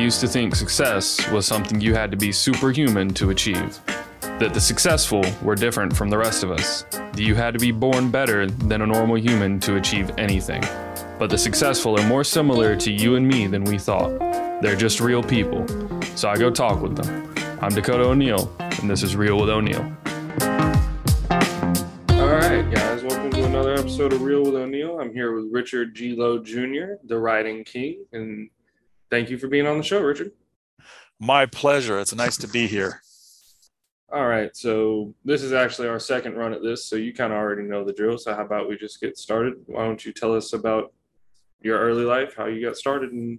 used to think success was something you had to be superhuman to achieve. That the successful were different from the rest of us. That you had to be born better than a normal human to achieve anything. But the successful are more similar to you and me than we thought. They're just real people. So I go talk with them. I'm Dakota O'Neill, and this is Real with O'Neill. All right, guys, welcome to another episode of Real with O'Neill. I'm here with Richard G. Lowe Jr., the writing king, and thank you for being on the show, Richard. My pleasure. It's nice to be here. All right, so this is actually our second run at this, so you kind of already know the drill. So how about we just get started? Why don't you tell us about your early life, how you got started, and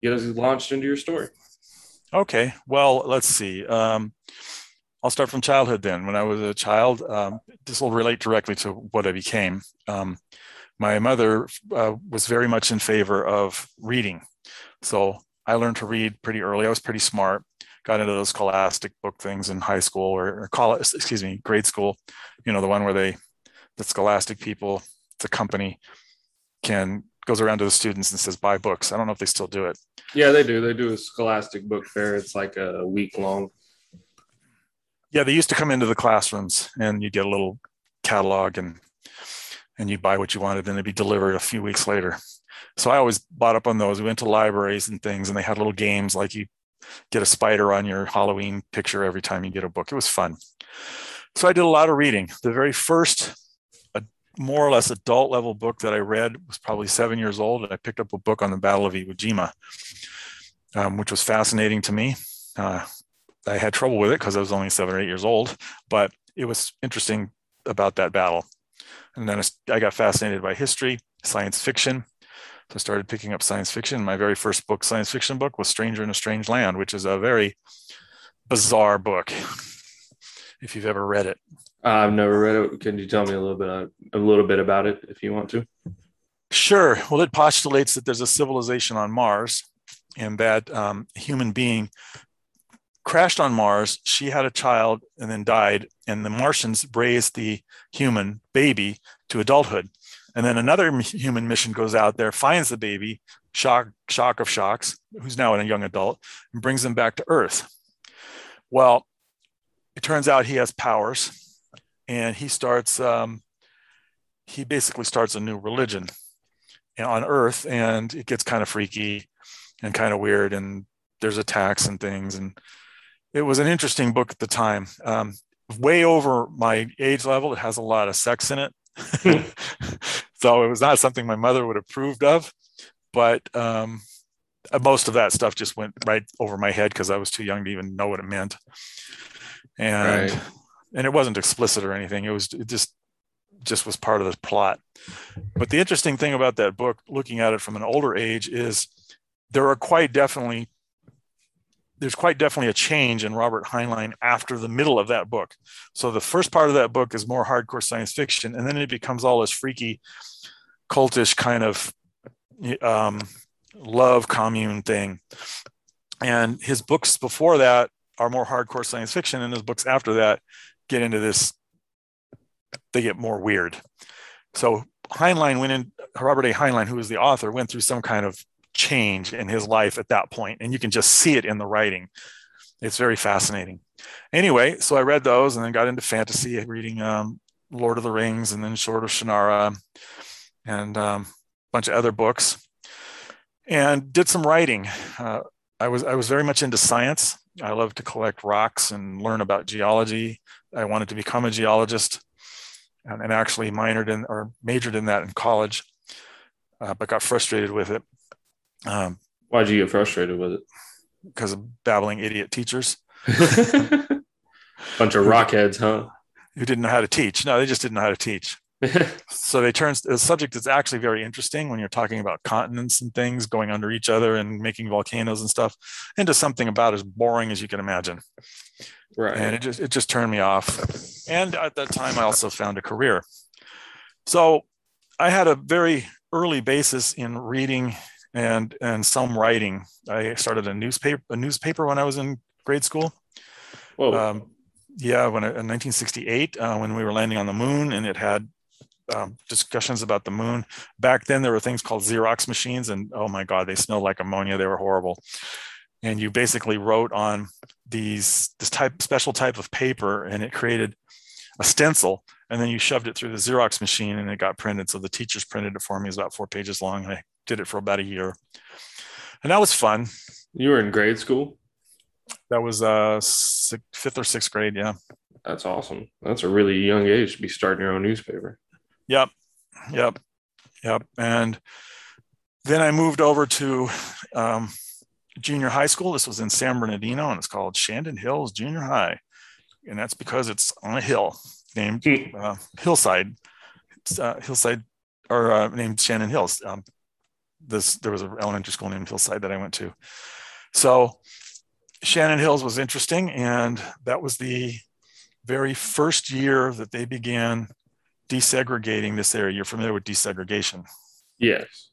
get us launched into your story? Okay. Well, let's see. Um, I'll start from childhood then. When I was a child, um, this will relate directly to what I became. Um, my mother uh, was very much in favor of reading. So I learned to read pretty early. I was pretty smart. Got into those scholastic book things in high school or, or college, excuse me, grade school. You know, the one where they, the scholastic people, the company can goes around to the students and says, buy books. I don't know if they still do it. Yeah, they do. They do a scholastic book fair. It's like a week long. Yeah, they used to come into the classrooms and you get a little catalog and and you buy what you wanted, then it'd be delivered a few weeks later. So I always bought up on those. We went to libraries and things, and they had little games like you get a spider on your Halloween picture every time you get a book. It was fun. So I did a lot of reading. The very first more or less adult level book that I read was probably seven years old, and I picked up a book on the Battle of Iwo Jima, um, which was fascinating to me. Uh, I had trouble with it because I was only seven or eight years old, but it was interesting about that battle. And then I got fascinated by history, science fiction. So I started picking up science fiction. My very first book, science fiction book, was Stranger in a Strange Land, which is a very bizarre book. If you've ever read it, I've never read it. Can you tell me a little bit a little bit about it if you want to? Sure. Well, it postulates that there's a civilization on Mars, and that um, human being crashed on Mars. She had a child and then died, and the Martians raised the human baby to adulthood. And then another human mission goes out there, finds the baby, shock, shock of shocks, who's now a young adult, and brings them back to Earth. Well, it turns out he has powers and he starts um, he basically starts a new religion on earth and it gets kind of freaky and kind of weird and there's attacks and things and it was an interesting book at the time um, way over my age level it has a lot of sex in it so it was not something my mother would have approved of but um, most of that stuff just went right over my head because i was too young to even know what it meant and right and it wasn't explicit or anything. It was it just just was part of the plot. But the interesting thing about that book, looking at it from an older age, is there are quite definitely there's quite definitely a change in Robert Heinlein after the middle of that book. So the first part of that book is more hardcore science fiction, and then it becomes all this freaky, cultish kind of um, love commune thing. And his books before that are more hardcore science fiction, and his books after that get into this, they get more weird. So Heinlein went in, Robert A. Heinlein, who was the author, went through some kind of change in his life at that point, and you can just see it in the writing. It's very fascinating. Anyway, so I read those and then got into fantasy, reading um, Lord of the Rings and then Sword of Shannara and um, a bunch of other books, and did some writing. Uh, I was I was very much into science. I love to collect rocks and learn about geology. I wanted to become a geologist and, and actually minored in or majored in that in college, uh, but got frustrated with it. Um, Why'd you get frustrated with it? Because of babbling idiot teachers. Bunch of rockheads, huh? Who didn't know how to teach. No, they just didn't know how to teach. so they turn the subject is actually very interesting when you're talking about continents and things going under each other and making volcanoes and stuff into something about as boring as you can imagine right and it just it just turned me off and at that time i also found a career so i had a very early basis in reading and and some writing i started a newspaper a newspaper when i was in grade school Whoa. Um, yeah when in 1968 uh, when we were landing on the moon and it had um, discussions about the moon. Back then, there were things called Xerox machines, and oh my God, they smelled like ammonia. They were horrible. And you basically wrote on these this type special type of paper, and it created a stencil, and then you shoved it through the Xerox machine, and it got printed. So the teachers printed it for me. It was about four pages long. I did it for about a year, and that was fun. You were in grade school. That was uh fifth or sixth grade. Yeah. That's awesome. That's a really young age to be starting your own newspaper. Yep. Yep. Yep. And then I moved over to um, junior high school. This was in San Bernardino, and it's called Shandin Hills Junior High, and that's because it's on a hill named uh, Hillside. Uh, Hillside, or uh, named Shandin Hills. Um, this there was an elementary school named Hillside that I went to. So Shannon Hills was interesting, and that was the very first year that they began desegregating this area. You're familiar with desegregation? Yes.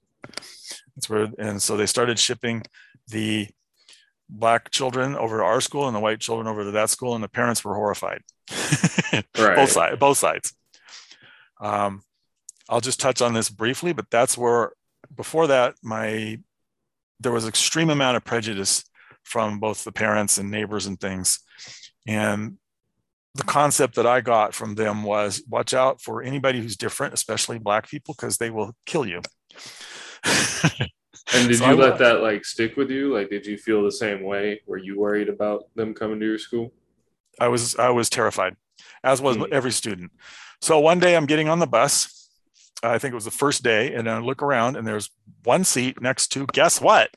That's where, and so they started shipping the black children over to our school and the white children over to that school, and the parents were horrified. right. Both sides. Both sides. Um, I'll just touch on this briefly, but that's where before that, my there was extreme amount of prejudice from both the parents and neighbors and things, and the concept that I got from them was watch out for anybody who's different, especially black people, because they will kill you. and did so you I, let that like stick with you? Like, did you feel the same way? Were you worried about them coming to your school? I was, I was terrified, as was mm-hmm. every student. So one day I'm getting on the bus. I think it was the first day, and I look around, and there's one seat next to guess what?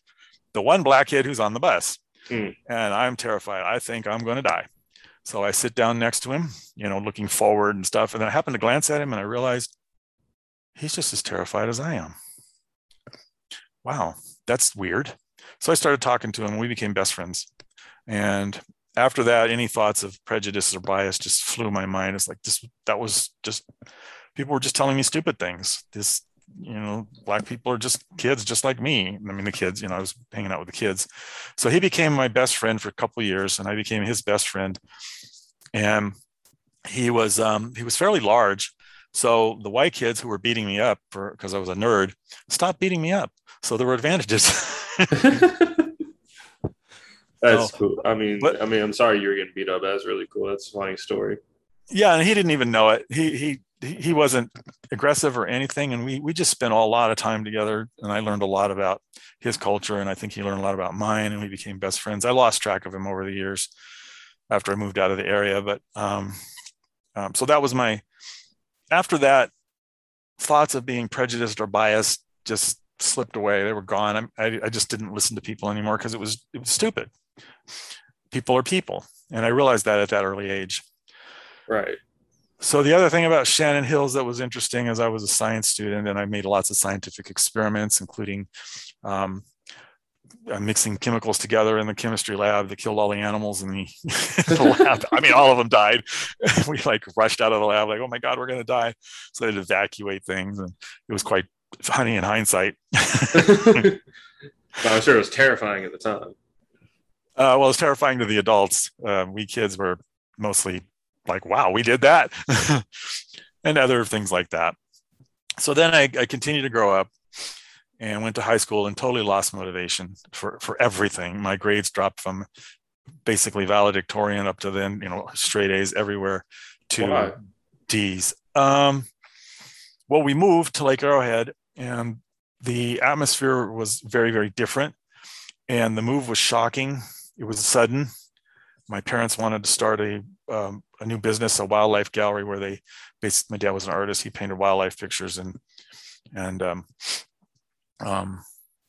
The one black kid who's on the bus. Mm. And I'm terrified. I think I'm going to die. So I sit down next to him, you know, looking forward and stuff. And then I happened to glance at him and I realized he's just as terrified as I am. Wow, that's weird. So I started talking to him and we became best friends. And after that, any thoughts of prejudice or bias just flew my mind. It's like this, that was just, people were just telling me stupid things. This, you know, black people are just kids, just like me. I mean, the kids, you know, I was hanging out with the kids. So he became my best friend for a couple years and I became his best friend and he was um, he was fairly large. So the white kids who were beating me up for because I was a nerd stopped beating me up. So there were advantages. That's so, cool. I mean, but, I mean, I'm sorry you were getting beat up. That's really cool. That's a funny story. Yeah, and he didn't even know it. He he he wasn't aggressive or anything, and we we just spent a lot of time together. And I learned a lot about his culture, and I think he learned a lot about mine, and we became best friends. I lost track of him over the years after I moved out of the area. But um, um, so that was my, after that, thoughts of being prejudiced or biased just slipped away. They were gone. I, I just didn't listen to people anymore because it was, it was stupid. People are people. And I realized that at that early age. Right. So the other thing about Shannon Hills that was interesting is I was a science student and I made lots of scientific experiments, including um, uh, mixing chemicals together in the chemistry lab that killed all the animals in the, the lab. I mean, all of them died. we like rushed out of the lab, like, oh my God, we're going to die. So they had to evacuate things. And it was quite funny in hindsight. I'm sure it was terrifying at the time. Uh, well, it was terrifying to the adults. Uh, we kids were mostly like, wow, we did that. and other things like that. So then I, I continued to grow up and went to high school and totally lost motivation for, for everything. My grades dropped from basically valedictorian up to then, you know, straight A's everywhere to Why? D's. Um, well, we moved to Lake Arrowhead and the atmosphere was very, very different. And the move was shocking. It was sudden. My parents wanted to start a, um, a new business, a wildlife gallery where they basically, my dad was an artist. He painted wildlife pictures and, and um, um,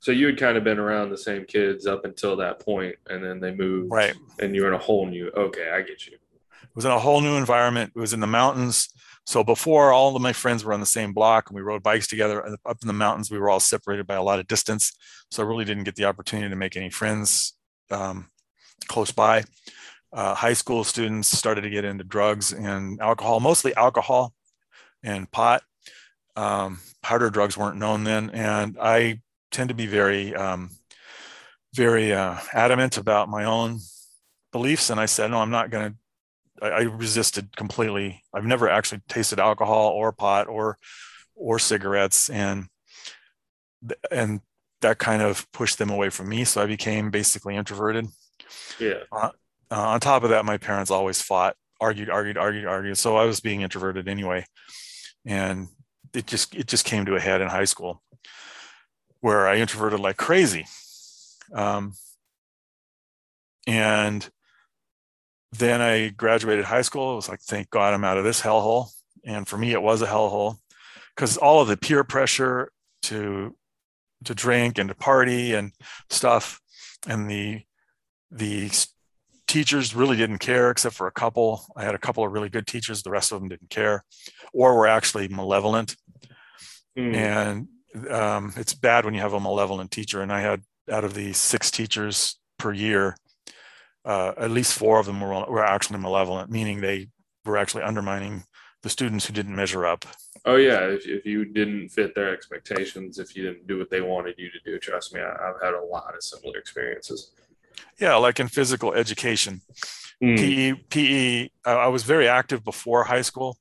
so you had kind of been around the same kids up until that point, and then they moved, right? And you were in a whole new. Okay, I get you. It was in a whole new environment. It was in the mountains. So before, all of my friends were on the same block, and we rode bikes together up in the mountains. We were all separated by a lot of distance, so I really didn't get the opportunity to make any friends um, close by. Uh, high school students started to get into drugs and alcohol, mostly alcohol and pot. Um, harder drugs weren't known then, and I tend to be very, um, very uh, adamant about my own beliefs. And I said, no, I'm not going to I, resisted completely. I've never actually tasted alcohol or pot or or cigarettes, and and that kind of pushed them away from me. So I became basically introverted. Yeah. Uh, uh, on top of that, my parents always fought, argued, argued, argued, argued. So I was being introverted anyway, and it just it just came to a head in high school, where I introverted like crazy. Um, and then I graduated high school. It was like, thank God I'm out of this hellhole. And for me, it was a hellhole because all of the peer pressure to to drink and to party and stuff, and the the teachers really didn't care except for a couple. I had a couple of really good teachers. The rest of them didn't care, or were actually malevolent. Mm. And um, it's bad when you have a malevolent teacher. And I had out of the six teachers per year, uh, at least four of them were, were actually malevolent, meaning they were actually undermining the students who didn't measure up. Oh yeah, if, if you didn't fit their expectations, if you didn't do what they wanted you to do, trust me, I, have had a lot of similar experiences. Yeah, like in physical education, mm. PE, PE. I was very active before high school,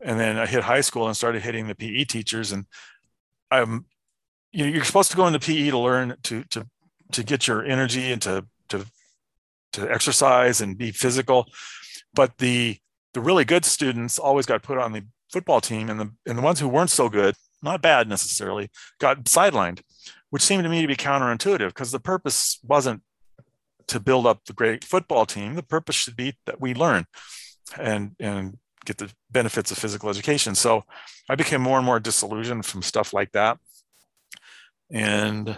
and then I hit high school and started hitting the PE teachers. And I'm, you know, you're supposed to go into PE to learn to to to get your energy and to to to exercise and be physical, but the the really good students always got put on the football team, and the and the ones who weren't so good, not bad necessarily, got sidelined, which seemed to me to be counterintuitive because the purpose wasn't to build up the great football team. The purpose should be that we learn and and get the benefits of physical education. So I became more and more disillusioned from stuff like that. And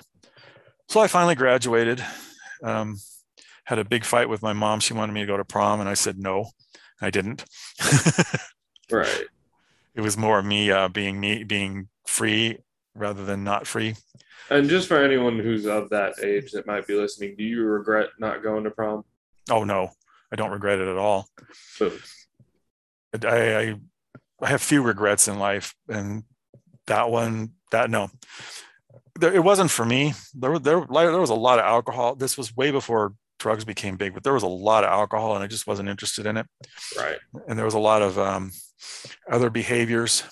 so I finally graduated. Um, had a big fight with my mom. She wanted me to go to prom, and I said no. I didn't. right. It was more me uh, being me being free rather than not free. And just for anyone who's of that age that might be listening, do you regret not going to prom? Oh no, I don't regret it at all. I, I I have few regrets in life, and that one, that no, there, it wasn't for me. There, there, there was a lot of alcohol. This was way before drugs became big, but there was a lot of alcohol and I just wasn't interested in it. Right. And there was a lot of um, other behaviors.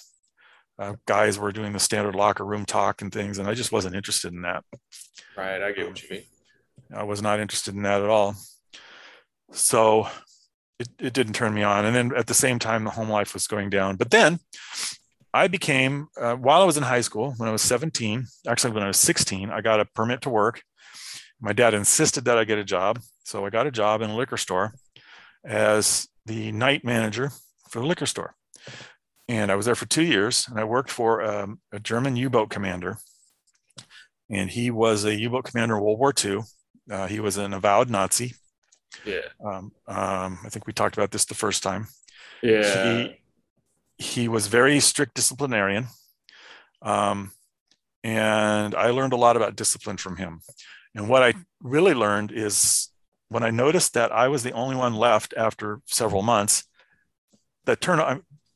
Uh, guys were doing the standard locker room talk and things, and I just wasn't interested in that. Right. I get what you mean. I was not interested in that at all. So it, it didn't turn me on. And then at the same time, the home life was going down. But then I became, uh, while I was in high school, when I was 17, actually, when I was 16, I got a permit to work my dad insisted that I get a job. So I got a job in a liquor store as the night manager for the liquor store. And I was there for two years and I worked for um, a German U boat commander. And he was a U boat commander in World War II. Uh, he was an avowed Nazi. Yeah. Um, um, I think we talked about this the first time. Yeah. He, he was very strict disciplinarian. Um, and I learned a lot about discipline from him. And what I really learned is when I noticed that I was the only one left after several months, that turn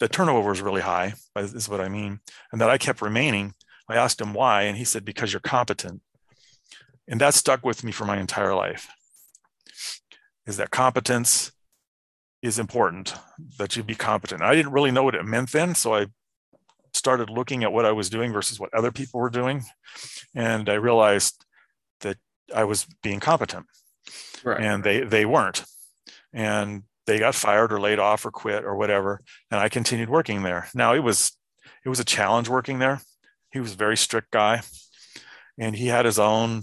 the turnover was really high, uh, is what I mean, and that I kept remaining. I asked him why, and he said, because you're competent. And that stuck with me for my entire life. Is that competence is important, that you be competent. I didn't really know what it meant then, so I started looking at what I was doing versus what other people were doing. And I realized that I was being competent. Right. And they they weren't. And they got fired or laid off or quit or whatever. And I continued working there. Now it was it was a challenge working there. He was a very strict guy. And he had his own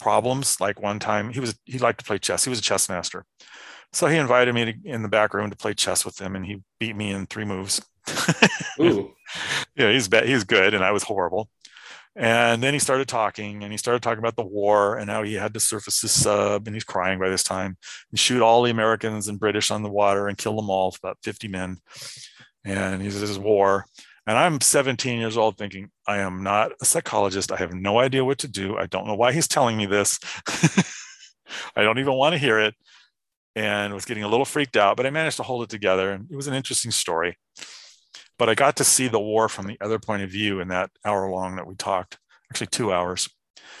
problems. Like one time he was he liked to play chess. He was a chess master. So he invited me to, in the back room to play chess with him, and he beat me in three moves. Ooh. yeah, he's he's good, and I was horrible. And then he started talking and he started talking about the war and how he had to surface his sub and he's crying by this time and shoot all the Americans and British on the water and kill them all, about 50 men. And he says, This is war. And I'm 17 years old thinking, I am not a psychologist. I have no idea what to do. I don't know why he's telling me this. I don't even want to hear it. And was getting a little freaked out, but I managed to hold it together. And it was an interesting story but I got to see the war from the other point of view in that hour long that we talked, actually two hours.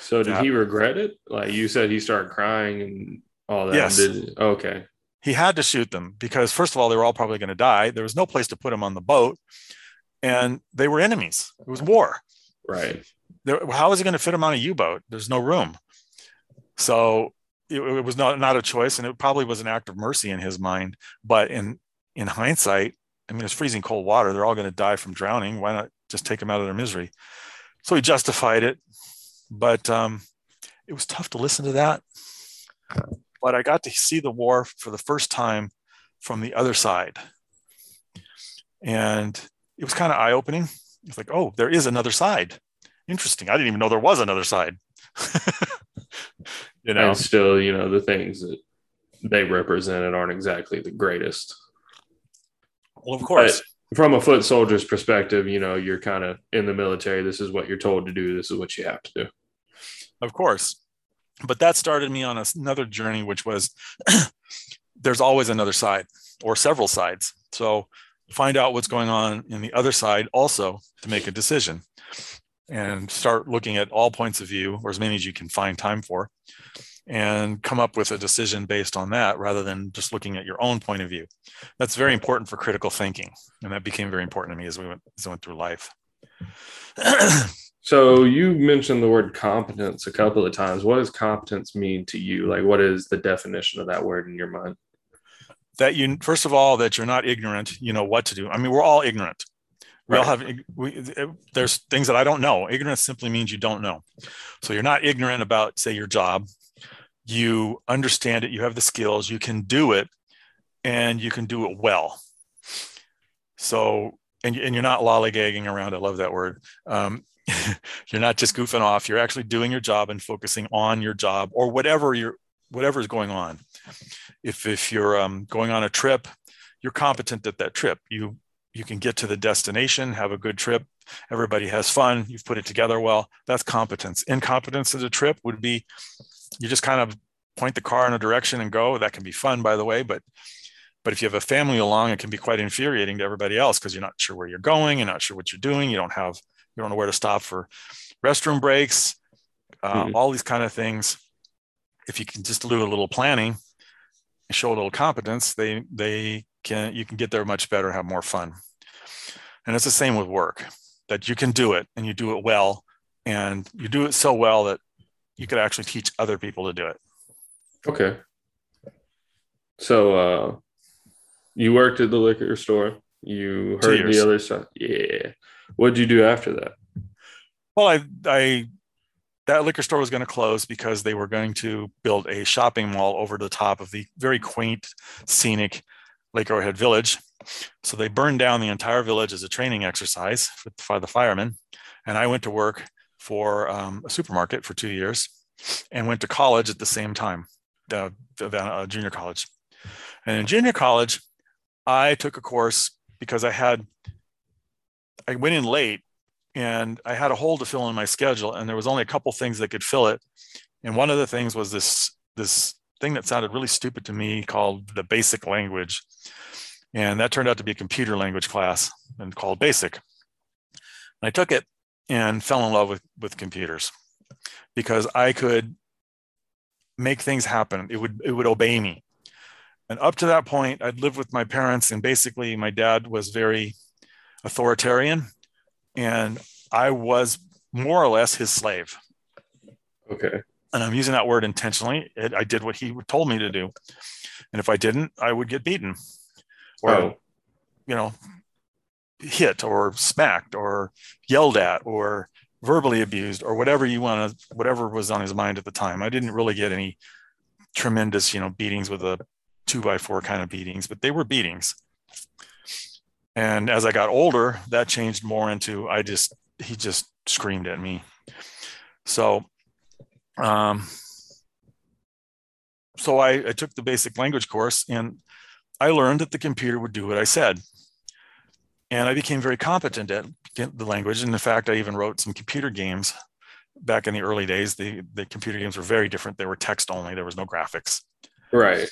So did he regret it? Like you said, he started crying and all that. Yes. Did, okay. he had to shoot them because first of all they were all probably going to die there was no place to put them on the boat and they were enemies it was war Right. there, how is he going to fit them on a u-boat there's no room so it, it was not not a choice and it probably was an act of mercy in his mind but in in hindsight i mean it's freezing cold water they're all going to die from drowning why not just take them out of their misery so he justified it but um, it was tough to listen to that but I got to see the war for the first time from the other side. And it was kind of eye opening. It's like, oh, there is another side. Interesting. I didn't even know there was another side. you know, And still, you know, the things that they represented aren't exactly the greatest. Well, of course. From a foot soldier's perspective, you know, you're kind of in the military. This is what you're told to do. This is what you have to do. Of course. But that started me on another journey, which was there's always another side or several sides. So find out what's going on in the other side also to make a decision and start looking at all points of view or as many as you can find time for and come up with a decision based on that rather than just looking at your own point of view. That's very important for critical thinking. And that became very important to me as we went, as I went through life. So you mentioned the word competence a couple of times. What does competence mean to you? Like, what is the definition of that word in your mind? that you first of all that you're not ignorant you know what to do i mean we're all ignorant we all have we, there's things that i don't know ignorance simply means you don't know so you're not ignorant about say your job you understand it you have the skills you can do it and you can do it well. So and, and you're not lollygagging around i love that word. Um, you're not just goofing off you're actually doing your job and focusing on your job or whatever you're whatever is going on. If if you're um, going on a trip you're competent at that trip. You you can get to the destination have a good trip everybody has fun you've put it together well. That's competence. Incompetence at a trip would be you just kind of point the car in a direction and go that can be fun by the way but but if you have a family along it can be quite infuriating to everybody else because you're not sure where you're going you're not sure what you're doing you don't have you don't know where to stop for restroom breaks uh, Mhm. all these kind of things if you can just do a little planning and show a little competence, they they can you can get there much better, and have more fun. And it's the same with work, that you can do it and you do it well, and you do it so well that you could actually teach other people to do it. Okay. So uh you worked at the liquor store. You heard the other side. Yeah. What'd you do after that? Well, I I that liquor store was going to close because they were going to build a shopping mall over the top of the very quaint, scenic Lake Arrowhead Village. So they burned down the entire village as a training exercise for, for the firemen. And I went to work for um, a supermarket for two years and went to college at the same time, the uh, junior college. And in junior college, I took a course because I had, I went in late and I had a hole to fill in my schedule, and there was only a couple things that could fill it. And one of the things was this this thing that sounded really stupid to me called the basic language, and that turned out to be a computer language class and called basic. And I took it and fell in love with with computers because I could make things happen. It would it would obey me. And up to that point, I'd lived with my parents, and basically, my dad was very authoritarian and I was more or less his slave. Okay. And I'm using that word intentionally. It, I did what he told me to do, and if I didn't, I would get beaten, or Oh. you know, hit or smacked or yelled at or verbally abused or whatever you want to, whatever was on his mind at the time. I didn't really get any tremendous, you know, beatings with a two by four kind of beatings, but they were beatings. And as I got older, that changed more into I just he just screamed at me. So, um, so I, I took the basic language course and I learned that the computer would do what I said. And I became very competent at the language. And in fact, I even wrote some computer games back in the early days. The, the computer games were very different. They were text only, there was no graphics. Right.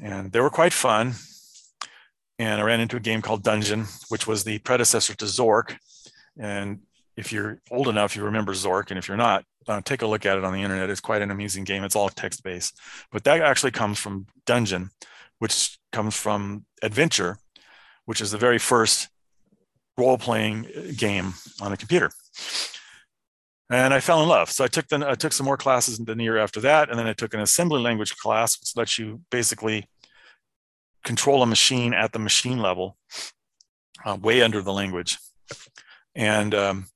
And they were quite fun. And I ran into a game called Dungeon, which was the predecessor to Zork. And if you're old enough, you remember Zork. And if you're not, uh, take a look at it on the internet. It's quite an amusing game. It's all text based. But that actually comes from Dungeon, which comes from adventure, which is the very first role playing game on a computer. And I fell in love. So I took the, I took some more classes in the year after that, and then I took an assembly language class, which lets you basically control a machine at the machine level, uh, way under the language. And um,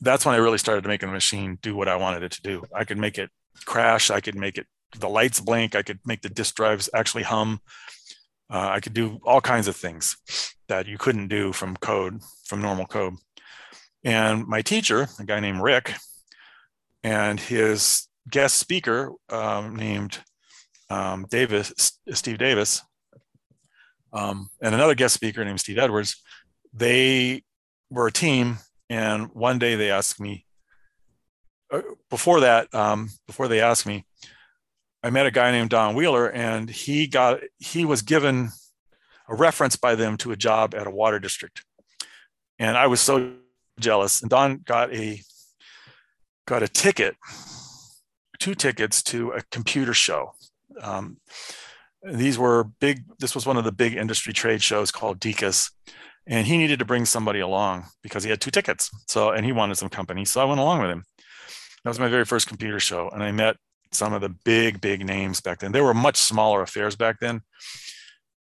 that's when I really started to make a machine do what I wanted it to do. I could make it crash. I could make it the lights blink. I could make the disk drives actually hum. Uh, I could do all kinds of things that you couldn't do from code, from normal code. And my teacher, a guy named Rick, and his guest speaker um, named um, Davis, Steve Davis, um, and another guest speaker named Steve Edwards, they were a team. And one day they asked me, uh, before that, um, before they asked me, I met a guy named Don Wheeler, and he got he was given a reference by them to a job at a water district, and I was so jealous. And Don got a got a ticket, two tickets to a computer show. Um, these were big. This was one of the big industry trade shows called DECUS, and he needed to bring somebody along because he had two tickets. So and he wanted some company, so I went along with him. That was my very first computer show, and I met some of the big, big names back then. They were much smaller affairs back then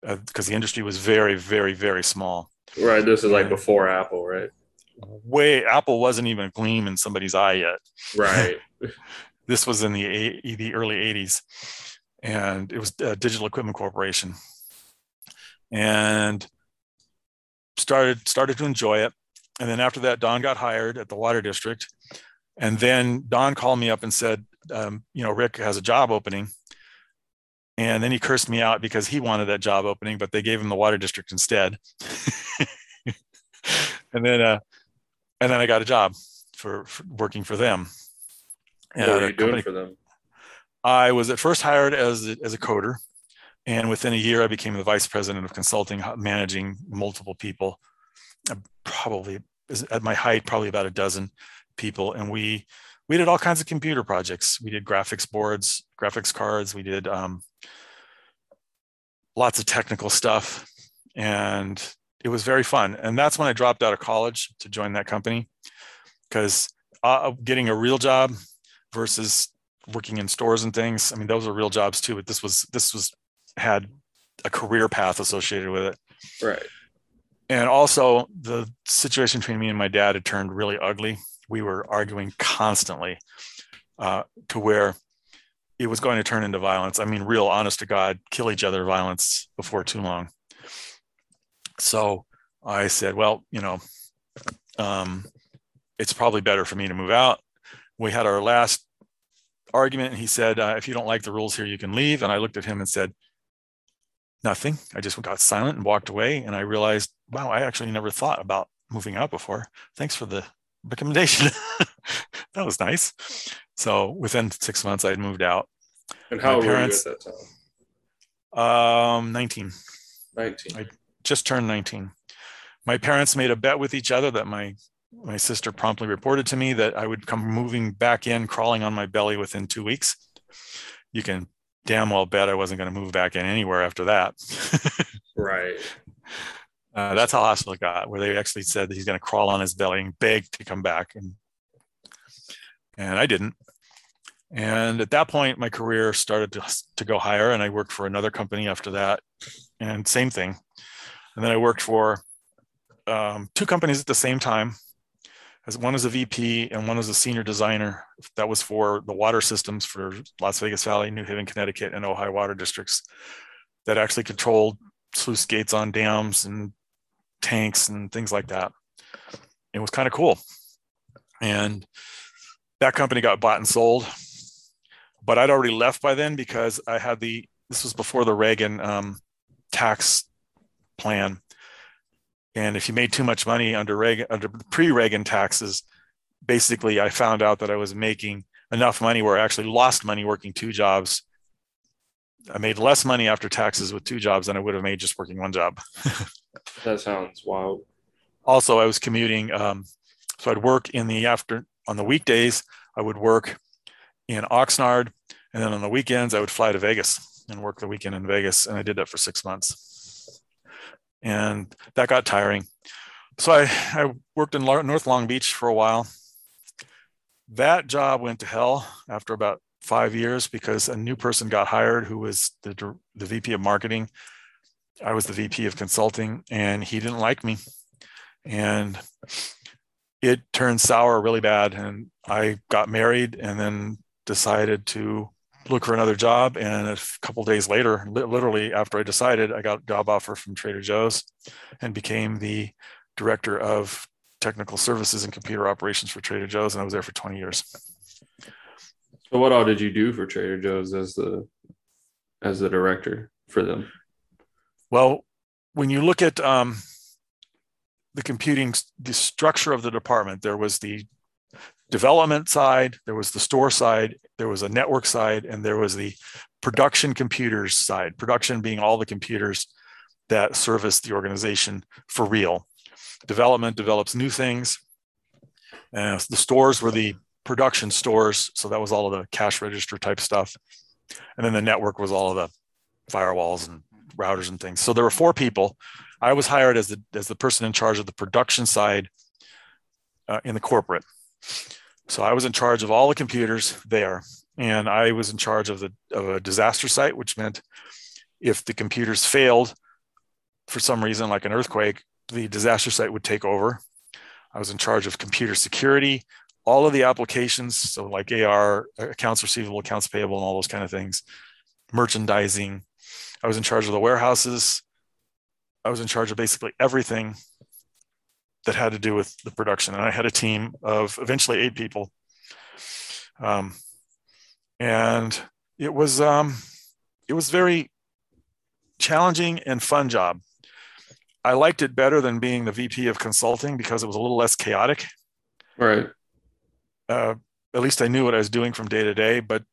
because uh, the industry was very, very, very small. Right. This is like before Apple, right? Way Apple wasn't even a gleam in somebody's eye yet. Right. this was in the the early '80s, and it was Digital Equipment Corporation, and started started to enjoy it. And then after that, Don got hired at the Water District, and then Don called me up and said, um, you know, Rick has a job opening. And then he cursed me out because he wanted that job opening, but they gave him the water district instead. and then, uh, and then I got a job for, for working for them. And what are you doing company, for them? I was at first hired as a, as a coder, and within a year, I became the vice president of consulting, managing multiple people. Uh, probably at my height, probably about a dozen people, and we we did all kinds of computer projects. We did graphics boards, graphics cards. We did um, lots of technical stuff, and it was very fun. And that's when I dropped out of college to join that company because uh, getting a real job versus working in stores and things. I mean, those are real jobs too. But this was this was had a career path associated with it. Right. And also, the situation between me and my dad had turned really ugly we were arguing constantly uh, to where it was going to turn into violence. I mean, real honest to God, kill each other violence before too long. So I said, well, you know, um, it's probably better for me to move out. We had our last argument, and he said, uh, if you don't like the rules here, you can leave. And I looked at him and said, nothing. I just got silent and walked away. And I realized, wow, I actually never thought about moving out before. Thanks for the recommendation. that was nice. So within six months, I had moved out. And how old parents, were you at that time? Um, 19. 19. I just turned 19. My parents made a bet with each other that my my sister promptly reported to me that I would come moving back in, crawling on my belly within two weeks. You can damn well bet I wasn't going to move back in anywhere after that. right. Uh, that's how hostile it got, where they actually said he's going to crawl on his belly and beg to come back, and and I didn't. And at that point, my career started to, to go higher, and I worked for another company after that, and same thing. And then I worked for um, two companies at the same time. As one as a VP and one as a senior designer. That was for the water systems for Las Vegas Valley, New Haven, Connecticut, and Ojai water districts that actually controlled sluice gates on dams and tanks and things like that. It was kind of cool. And that company got bought and sold. But I'd already left by then because I had the, this was before the Reagan um, tax plan. And if you made too much money under Reagan, under pre-Reagan taxes, basically I found out that I was making enough money where I actually lost money working two jobs. I made less money after taxes with two jobs than I would have made just working one job. That sounds wild. Also, I was commuting. Um, so I'd work in the after on the weekdays. I would work in Oxnard, and then on the weekends I would fly to Vegas. and work the weekend in Vegas. And I did that for six months. And that got tiring. So I, I worked in North Long Beach for a while. That job went to hell after about five years because a new person got hired who was the, the VP of marketing. I was the VP of consulting, and he didn't like me. And it turned sour really bad. And I got married and then decided to look for another job. And a couple days later, literally after I decided, I got a job offer from Trader Joe's and became the director of technical services and computer operations for Trader Joe's. And I was there for 20 years. So what all did you do for Trader Joe's as the as the director for them? Well, when you look at um, the computing, the structure of the department, there was the development side, there was the store side, there was a network side, and there was the production computers side. Production being all the computers that service the organization for real. Development develops new things. Uh, the stores were the production stores, so that was all of the cash register type stuff. And then the network was all of the firewalls and routers and things. So there were four people. I was hired as the as the person in charge of the production side uh, in the corporate. So I was in charge of all the computers there, and I was in charge of the of a disaster site, which meant if the computers failed for some reason, like an earthquake, the disaster site would take over. I was in charge of computer security, all of the applications, so like AR, accounts receivable, accounts payable, and all those kind of things, merchandising. I was in charge of the warehouses. I was in charge of basically everything that had to do with the production. And I had a team of eventually eight people. Um, and it was um, it was very challenging and fun job. I liked it better than being the VP of consulting because it was a little less chaotic. Right. Uh, at least I knew what I was doing from day to day, but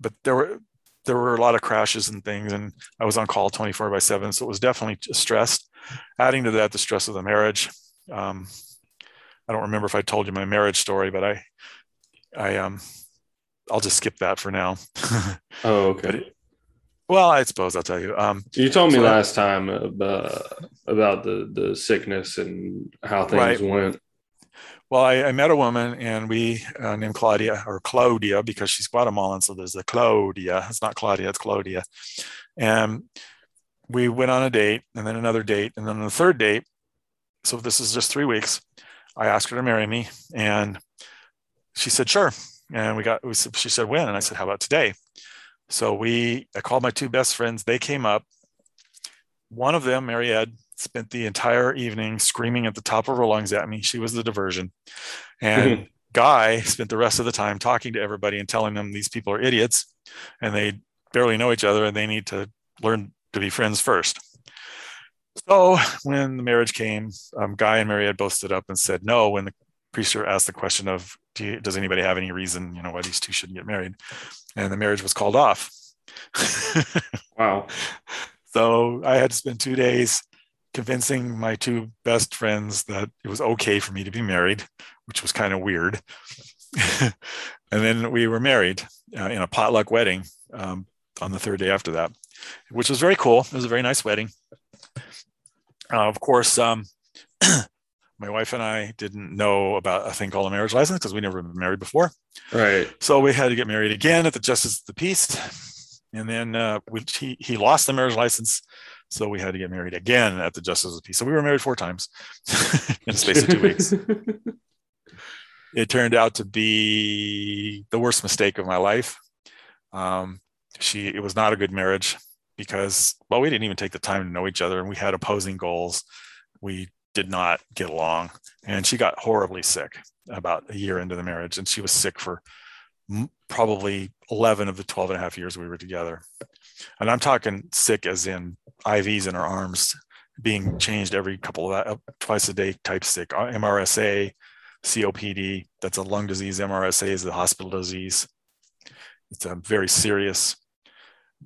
but there were there were a lot of crashes and things, and I was on call 24 by 7. So it was definitely stressed. Adding to that, the stress of the marriage, um, I don't remember if I told you my marriage story, but I, I, um, I'll just skip that for now. oh, okay. It, well, I suppose I'll tell you. Um, you told me so last time about, about the the sickness and how things right. went. Well, I, I, met a woman and we uh, named Claudia or Claudia because she's Guatemalan. So there's the Claudia. It's not Claudia, it's Claudia. And we went on a date and then another date. And then the third date, so this is just three weeks. I asked her to marry me, and she said, sure. And we got, we, she said, when? And I said, how about today? So we, I called my two best friends. They came up. One of them, Mary Ed, spent the entire evening screaming at the top of her lungs at me. She was the diversion. And Guy spent the rest of the time talking to everybody and telling them these people are idiots and they barely know each other and they need to learn to be friends first. So when the marriage came, um, Guy and Mary had both stood up and said no when the preacher asked the question of, Do you, does anybody have any reason, you know, why these two shouldn't get married? And the marriage was called off. wow. So I had to spend two days convincing my two best friends that it was okay for me to be married, which was kind of weird. and then we were married uh, in a potluck wedding um, on the third day after that, which was very cool. It was a very nice wedding. Uh, of course, um, my wife and I didn't know about a thing called a marriage license because we never been married before. Right. So we had to get married again at the Justice of the Peace. And then uh, we, he, he lost the marriage license. So we had to get married again at the Justice of Peace. So we were married four times in the space of two weeks. it turned out to be the worst mistake of my life. Um, she, it was not a good marriage because well we didn't even take the time to know each other and we had opposing goals we did not get along and she got horribly sick about a year into the marriage and she was sick for probably 11 of the 12 and a half years we were together and i'm talking sick as in ivs in her arms being changed every couple of uh, twice a day type sick uh, mrsa copd that's a lung disease mrsa is a hospital disease it's a very serious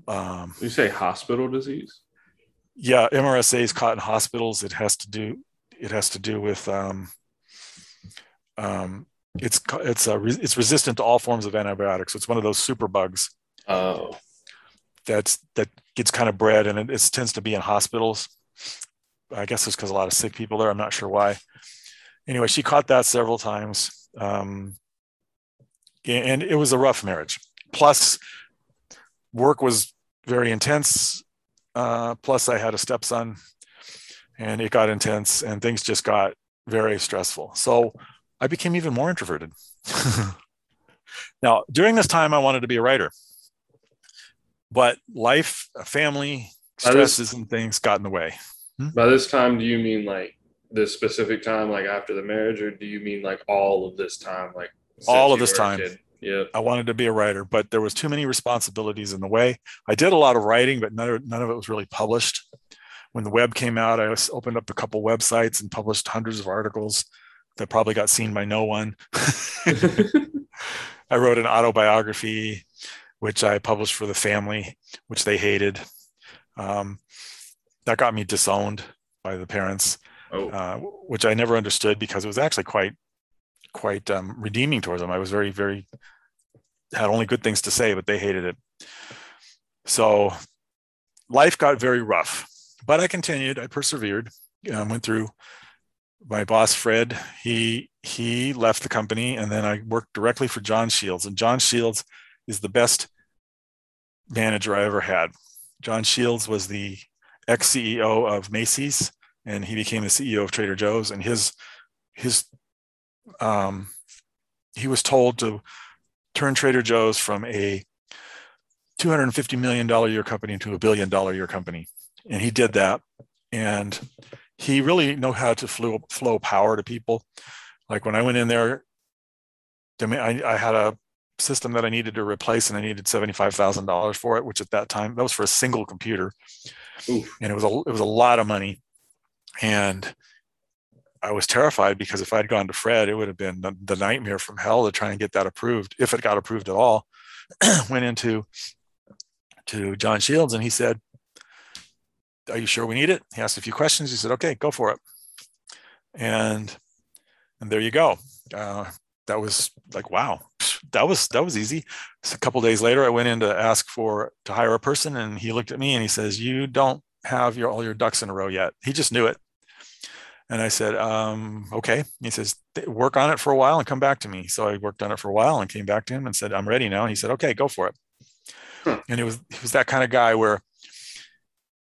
um, you say hospital disease? Yeah, MRSA is caught in hospitals. It has to do it has to do with um, um, it's it's a it's resistant to all forms of antibiotics. It's one of those super bugs. Oh. that's that gets kind of bred, and it, it tends to be in hospitals. I guess it's because a lot of sick people there. I'm not sure why. Anyway, she caught that several times, um, and it was a rough marriage. Plus, work was very intense. Uh, plus, I had a stepson, and it got intense, and things just got very stressful. So I became even more introverted. now, during this time, I wanted to be a writer, but life, family, stresses, and things got in the way. Hmm? By this time, do you mean like this specific time, like after the marriage, or do you mean like all of this time, like all of this time? Yeah, I wanted to be a writer, but there was too many responsibilities in the way. I did a lot of writing, but none of, none of it was really published. When the web came out, I opened up a couple websites and published hundreds of articles that probably got seen by no one. I wrote an autobiography, which I published for the family, which they hated. Um, that got me disowned by the parents, oh. uh, which I never understood because it was actually quite quite um, redeeming towards them. I was very very had only good things to say, but they hated it. So life got very rough, but I continued. I persevered. Um, went through. My boss Fred, he he left the company, and then I worked directly for John Shields. And John Shields is the best manager I ever had. John Shields was the ex CEO of Macy's, and he became the CEO of Trader Joe's. And his his um, he was told to turn Trader Joe's from a 250 million dollar year company into a billion dollar year company, and he did that. And he really know how to flow flow power to people. Like when I went in there, I, I had a system that I needed to replace, and I needed seventy five thousand dollars for it, which at that time that was for a single computer, Oof. and it was a it was a lot of money, and I was terrified because if I'd gone to Fred, it would have been the, the nightmare from hell to try and get that approved, if it got approved at all. Went into to John Shields, and he said, "Are you sure we need it?" He asked a few questions. He said, "Okay, go for it," and and there you go. Uh, that was like wow that was that was easy. So a couple days later i went in to ask for to hire a person and he looked at me and he says you don't have your all your ducks in a row yet. He just knew it. And i said um, okay. He says work on it for a while and come back to me. So i worked on it for a while and came back to him and said i'm ready now. And he said okay go for it. Huh. and it was he was that kind of guy where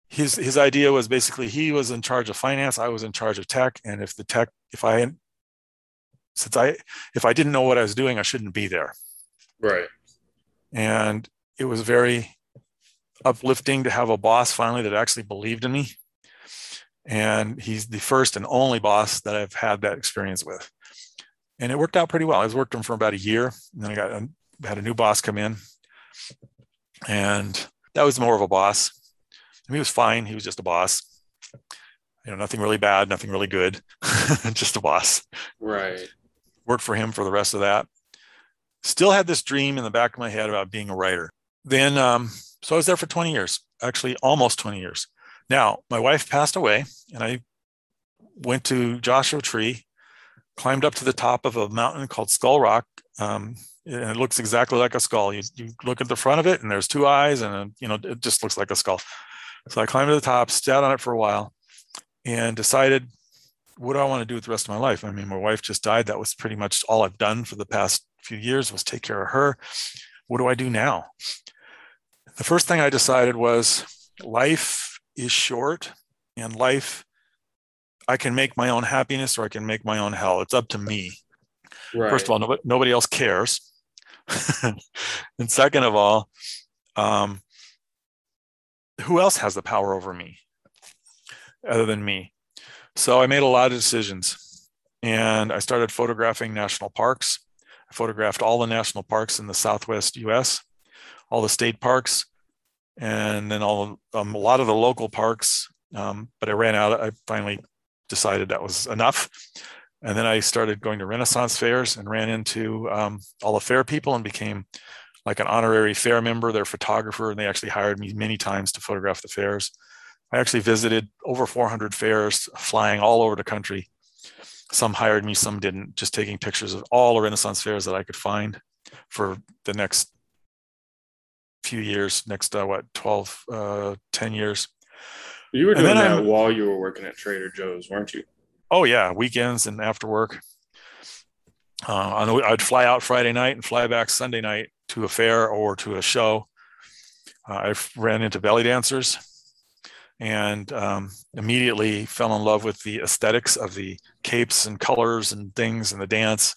his his idea was basically he was in charge of finance i was in charge of tech and if the tech if i since I if I didn't know what I was doing, I shouldn't be there. Right. And it was very uplifting to have a boss finally that actually believed in me. And he's the first and only boss that I've had that experience with. And it worked out pretty well. I was worked him for about a year. And then I got a, had a new boss come in. And that was more of a boss. he was fine. He was just a boss. You know, nothing really bad, nothing really good, just a boss. Right worked for him for the rest of that. Still had this dream in the back of my head about being a writer. Then, um, so I was there for 20 years, actually almost 20 years. Now, my wife passed away, and I went to Joshua Tree, climbed up to the top of a mountain called Skull Rock. Um, and it looks exactly like a skull. You, you look at the front of it, and there's two eyes, and you know it just looks like a skull. So I climbed to the top, sat on it for a while, and decided what do I want to do with the rest of my life? I mean, my wife just died. That was pretty much all I've done for the past few years was take care of her. What do I do now? The first thing I decided was life is short and life I can make my own happiness or I can make my own hell. It's up to me. Right. First of all, nobody, nobody else cares. and second of all, um, who else has the power over me other than me? So I made a lot of decisions and I started photographing national parks. I photographed all the national parks in the Southwest US, all the state parks, and then all um, a lot of the local parks. Um, but I ran out. I finally decided that was enough. And then I started going to Renaissance fairs and ran into um, all the fair people and became like an honorary fair member, their photographer, and they actually hired me many times to photograph the fairs. I actually visited over 400 fairs, flying all over the country. Some hired me, some didn't, just taking pictures of all the Renaissance fairs that I could find for the next few years, next uh, what 12, uh, 10 years. You were doing that I'm- while you were working at Trader Joe's, weren't you? Oh yeah, weekends and after work. Uh, I'd fly out Friday night and fly back Sunday night to a fair or to a show. Uh, I ran into belly dancers and um, immediately fell in love with the aesthetics of the capes and colors and things and the dance,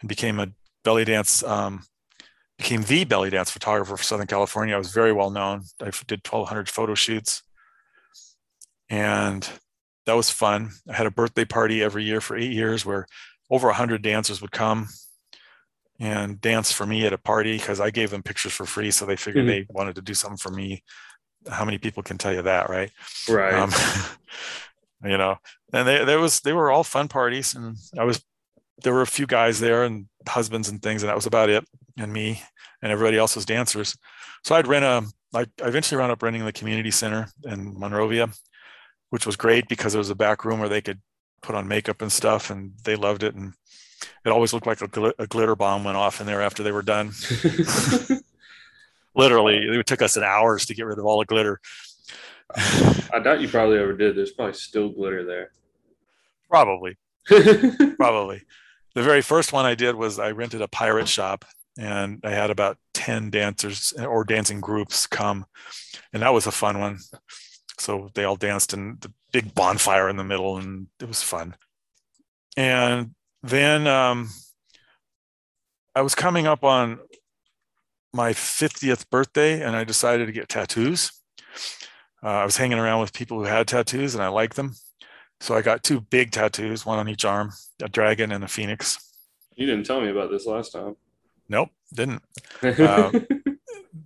and became a belly dance. Um, became the belly dance photographer for Southern California. I was very well known. i did 1,200 photo shoots, and that was fun. I had a birthday party every year for eight years where over 100 dancers would come and dance for me at a party because I gave them pictures for free. So they figured Mhm. they wanted to do something for me. How many people can tell you that, right? Right. Um, you know, and they, there was, they were all fun parties. And I was, there were a few guys there and husbands and things, and that was about it. And me and everybody else was dancers. So I'd rent a, I eventually wound up renting the community center in Monrovia, which was great because there was a back room where they could put on makeup and stuff, and they loved it. And it always looked like a, gl- a glitter bomb went off in there after they were done. Literally, it took us an hours to get rid of all the glitter. I doubt you probably ever did. There's probably still glitter there. Probably, probably. The very first one I did was I rented a pirate shop, and I had about ten dancers or dancing groups come, and that was a fun one. So they all danced in the big bonfire in the middle, and it was fun. And then um, I was coming up on my 50th birthday, and I decided to get tattoos. Uh, I was hanging around with people who had tattoos, and I liked them. So I got two big tattoos, one on each arm, a dragon and a phoenix. you didn't tell me about this last time. Nope, didn't. Um,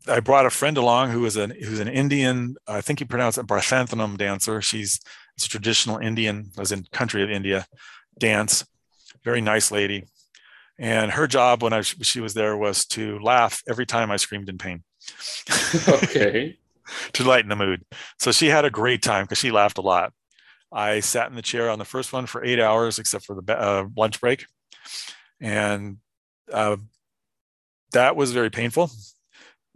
I brought a friend along who was an who's an Indian, I think you pronounce it Barthanthanam dancer. She's it's a traditional Indian, as in country of India, dance. Very nice lady. And her job when I she was there was to laugh every time I screamed in pain. okay. to lighten the mood. So she had a great time because she laughed a lot. I sat in the chair on the first one for eight hours, except for the uh, lunch break, and uh, that was very painful.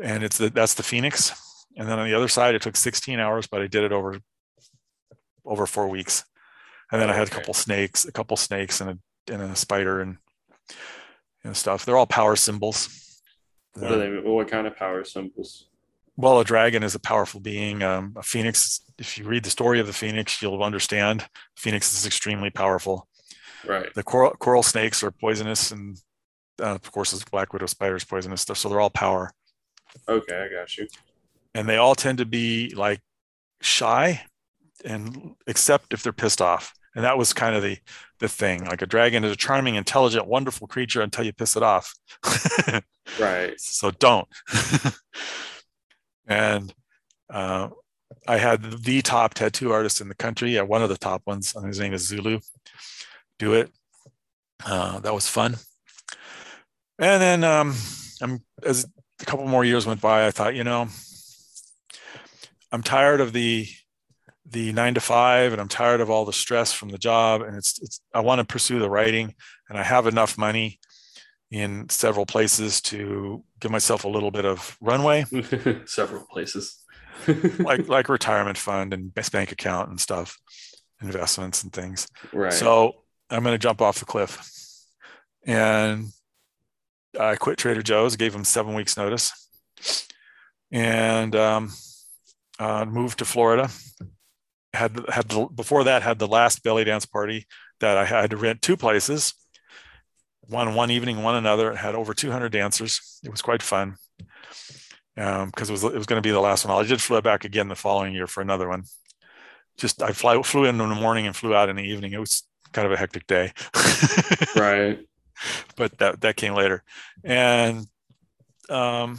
And it's the, that's the Phoenix. And then on the other side, it took 16 hours, but I did it over over four weeks. And then I had a couple snakes, a couple snakes, and a and a spider and and stuff. They're all power symbols. What are they? What kind of power symbols? Well, a dragon is a powerful being. Um, a phoenix, if you read the story of the phoenix, you'll understand. Phoenix is extremely powerful. Right. The coral, coral snakes are poisonous, and uh, of course, the black widow spider is poisonous. So they're all power, Okay, I got you. and they all tend to be like shy, and except if they're pissed off. And that was kind of the the thing. Like a dragon is a charming, intelligent, wonderful creature until you piss it off. Right. so don't. and uh, I had the top tattoo artist in the country, yeah, one of the top ones. and His name is Zulu. Do it. Uh, that was fun. And then um, I'm as a couple more years went by, I thought, you know, I'm tired of the the nine to five, and I'm tired of all the stress from the job, and it's it's I want to pursue the writing, and I have enough money in several places to give myself a little bit of runway, Several places. like like retirement fund and best bank account and stuff, investments and things. right. So I'm going to jump off the cliff, and I quit Trader Joe's. Gave them seven weeks notice, and um, uh, moved to Florida. Had had the, before that had the last belly dance party that I had to rent two places, one one evening, one another. It had over 200 dancers. It was quite fun because it was it was going to be the last one. I did fly back again the following year for another one. Just I fly, flew in in the morning and flew out in the evening. It was kind of a hectic day, right. but that that came later. And um,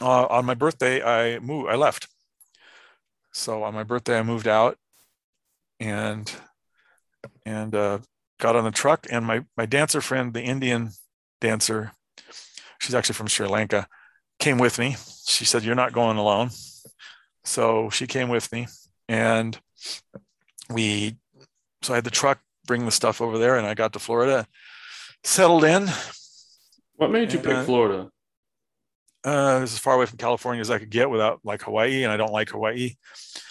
uh, on my birthday, I moved. I left. So on my birthday, I moved out, and and uh, got on the truck. And my my dancer friend, the Indian dancer, she's actually from Sri Lanka, came with me. She said, "You're not going alone." So she came with me, and we. So I had the truck bring the stuff over there, and I got to Florida, settled in. What made you pick Uh, Florida? Uh, as far away from California as I could get without like Hawaii, and I don't like Hawaii.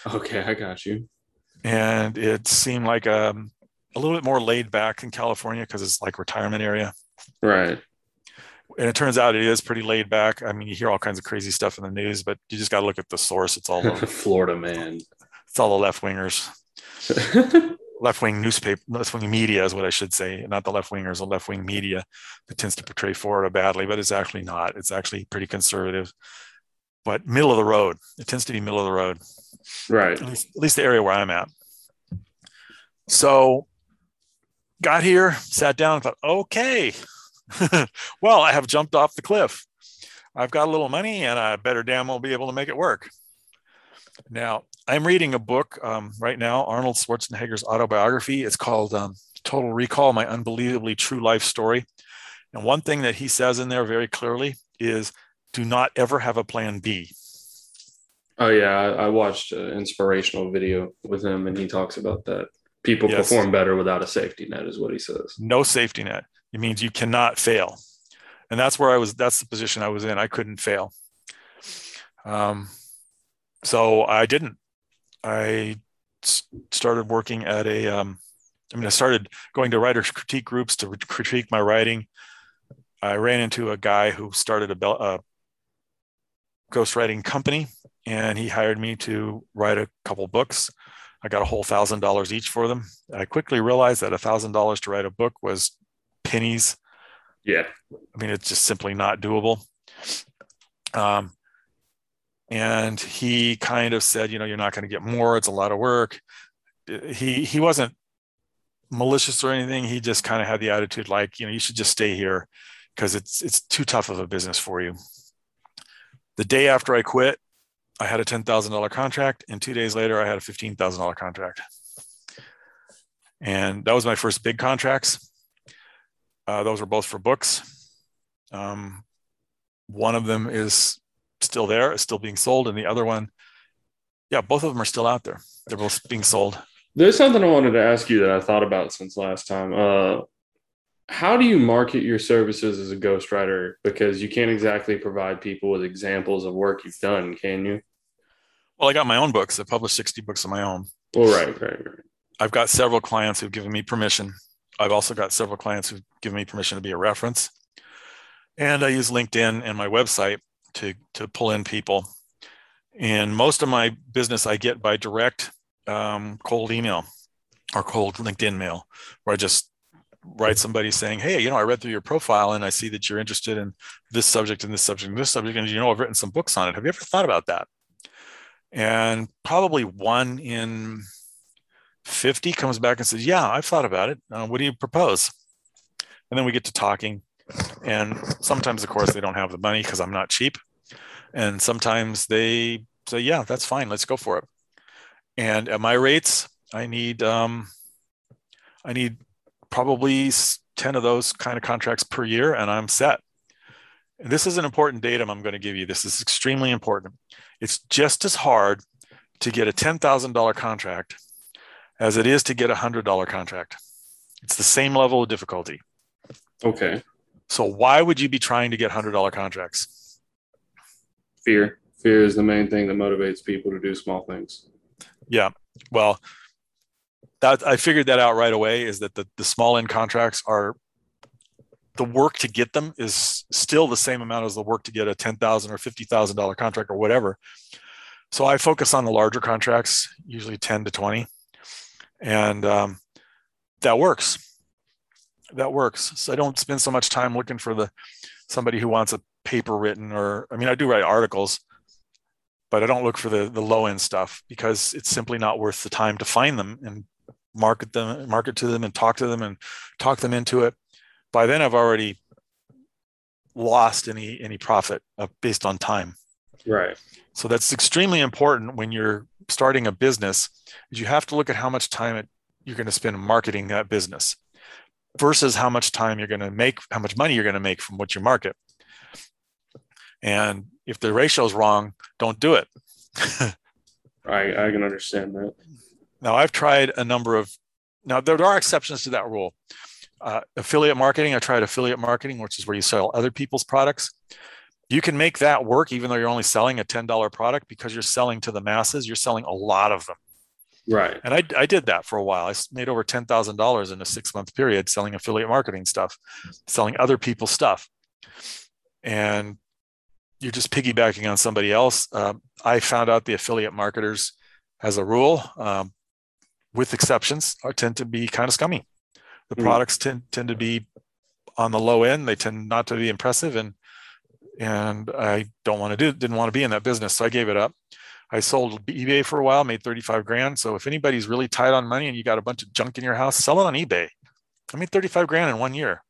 Okay, I got you. And it seemed like um, a little bit more laid back in California because it's like retirement area. Right. And it turns out it is pretty laid back. I mean, you hear all kinds of crazy stuff in the news, but you just got to look at the source. It's all the, Florida man. it's all the left wingers, left wing newspaper, left wing media is what I should say, not the left wingers, the left wing media that tends to portray Florida badly, but it's actually not. It's actually pretty conservative, but middle of the road. It tends to be middle of the road, right. at least, at least the area where I'm at. So got here, sat down, and thought, okay, well, I have jumped off the cliff. I've got a little money and I better damn well be able to make it work. Now, I'm reading a book um, right now, Arnold Schwarzenegger's autobiography. It's called um, Total Recall My Unbelievably True Life Story. And one thing that he says in there very clearly is do not ever have a plan B. Oh yeah, I, I watched an inspirational video with him, and he talks about that. People Yes. perform better without a safety net, is what he says. No safety net. It means you cannot fail. And that's where I was, that's the position I was in. I couldn't fail. Um, so I didn't. I started working at a, um, I mean, I started going to writer critique groups to critique my writing. I ran into a guy who started a, bel- a ghostwriting company and he hired me to write a couple books. I got a whole thousand dollars each for them. I quickly realized that a thousand dollars to write a book was pennies. Yeah. I mean, it's just simply not doable. Um, and he kind of said, you know, you're not going to get more. It's a lot of work. He he wasn't malicious or anything. He just kind of had the attitude like, you know, you should just stay here because it's it's too tough of a business for you. The day after I quit, I had a ten thousand dollar contract, and two days later, I had a fifteen thousand dollar contract. And that was my first big contracts. Uh, those were both for books. Um, one of them is still there, it's still being sold, and the other one, yeah, both of them are still out there. They're both being sold. There's something I wanted to ask you that I thought about since last time. Uh, how do you market your services as a ghostwriter? Because you can't exactly provide people with examples of work you've done, can you? Well, I got my own books. I published 60 books of my own. Well, right, right, right. I've got several clients who've given me permission. I've also got several clients who've given me permission to be a reference. And I use LinkedIn and my website to, to pull in people. And most of my business I get by direct um, cold email or cold LinkedIn mail, where I just write somebody saying, Hey, you know, I read through your profile and I see that you're interested in this subject and this subject and this subject. And you know, I've written some books on it. Have you ever thought about that? And probably one in 50 comes back and says, Yeah, I've thought about it. Uh, what do you propose? And then we get to talking. And sometimes, of course, they don't have the money because I'm not cheap. And sometimes they say, Yeah, that's fine. Let's go for it. And at my rates, I need um, I need probably 10 of those kind of contracts per year, and I'm set. And this is an important datum I'm going to give you. This is extremely important. It's just as hard to get a $10,000 contract as it is to get a $100 contract. It's the same level of difficulty. Okay. So why would you be trying to get $100 contracts? Fear. Fear is the main thing that motivates people to do small things. Yeah. Well, that I figured that out right away is that the, the small end contracts are the work to get them is still the same amount as the work to get a 10,000 or $50,000 contract or whatever. So I focus on the larger contracts, usually 10 to 20. And um, that works. That works. So I don't spend so much time looking for the somebody who wants a paper written or I mean I do write articles, but I don't look for the the low end stuff because it's simply not worth the time to find them and market them, market to them and talk to them and talk them into it. By then I've already lost any any profit uh, based on time. Right. So that's extremely important when you're starting a business. Is you have to look at how much time it, you're going to spend marketing that business versus how much time you're going to make, how much money you're going to make from what you market. And if the ratio is wrong, don't do it. I, I can understand that. Now, I've tried a number of, now there are exceptions to that rule. Uh, affiliate marketing, I tried affiliate marketing, which is where you sell other people's products. you can make that work even though you're only selling a $10 product because you're selling to the masses you're selling a lot of them Right. and i, I did that for a while. I made over $10000 in a six month period selling affiliate marketing stuff selling other people's stuff. And you're just piggybacking on somebody else. Um, i found out the affiliate marketers as a rule um, with exceptions are tend to be kind of scummy. The Hmm. products tend, tend to be on the low end. They tend not to be impressive and and i don't want to do didn't want to be in that business so i gave it up i sold ebay for a while made 35 grand. So if anybody's really tight on money and you got a bunch of junk in your house sell it on ebay. I made 35 grand in one year.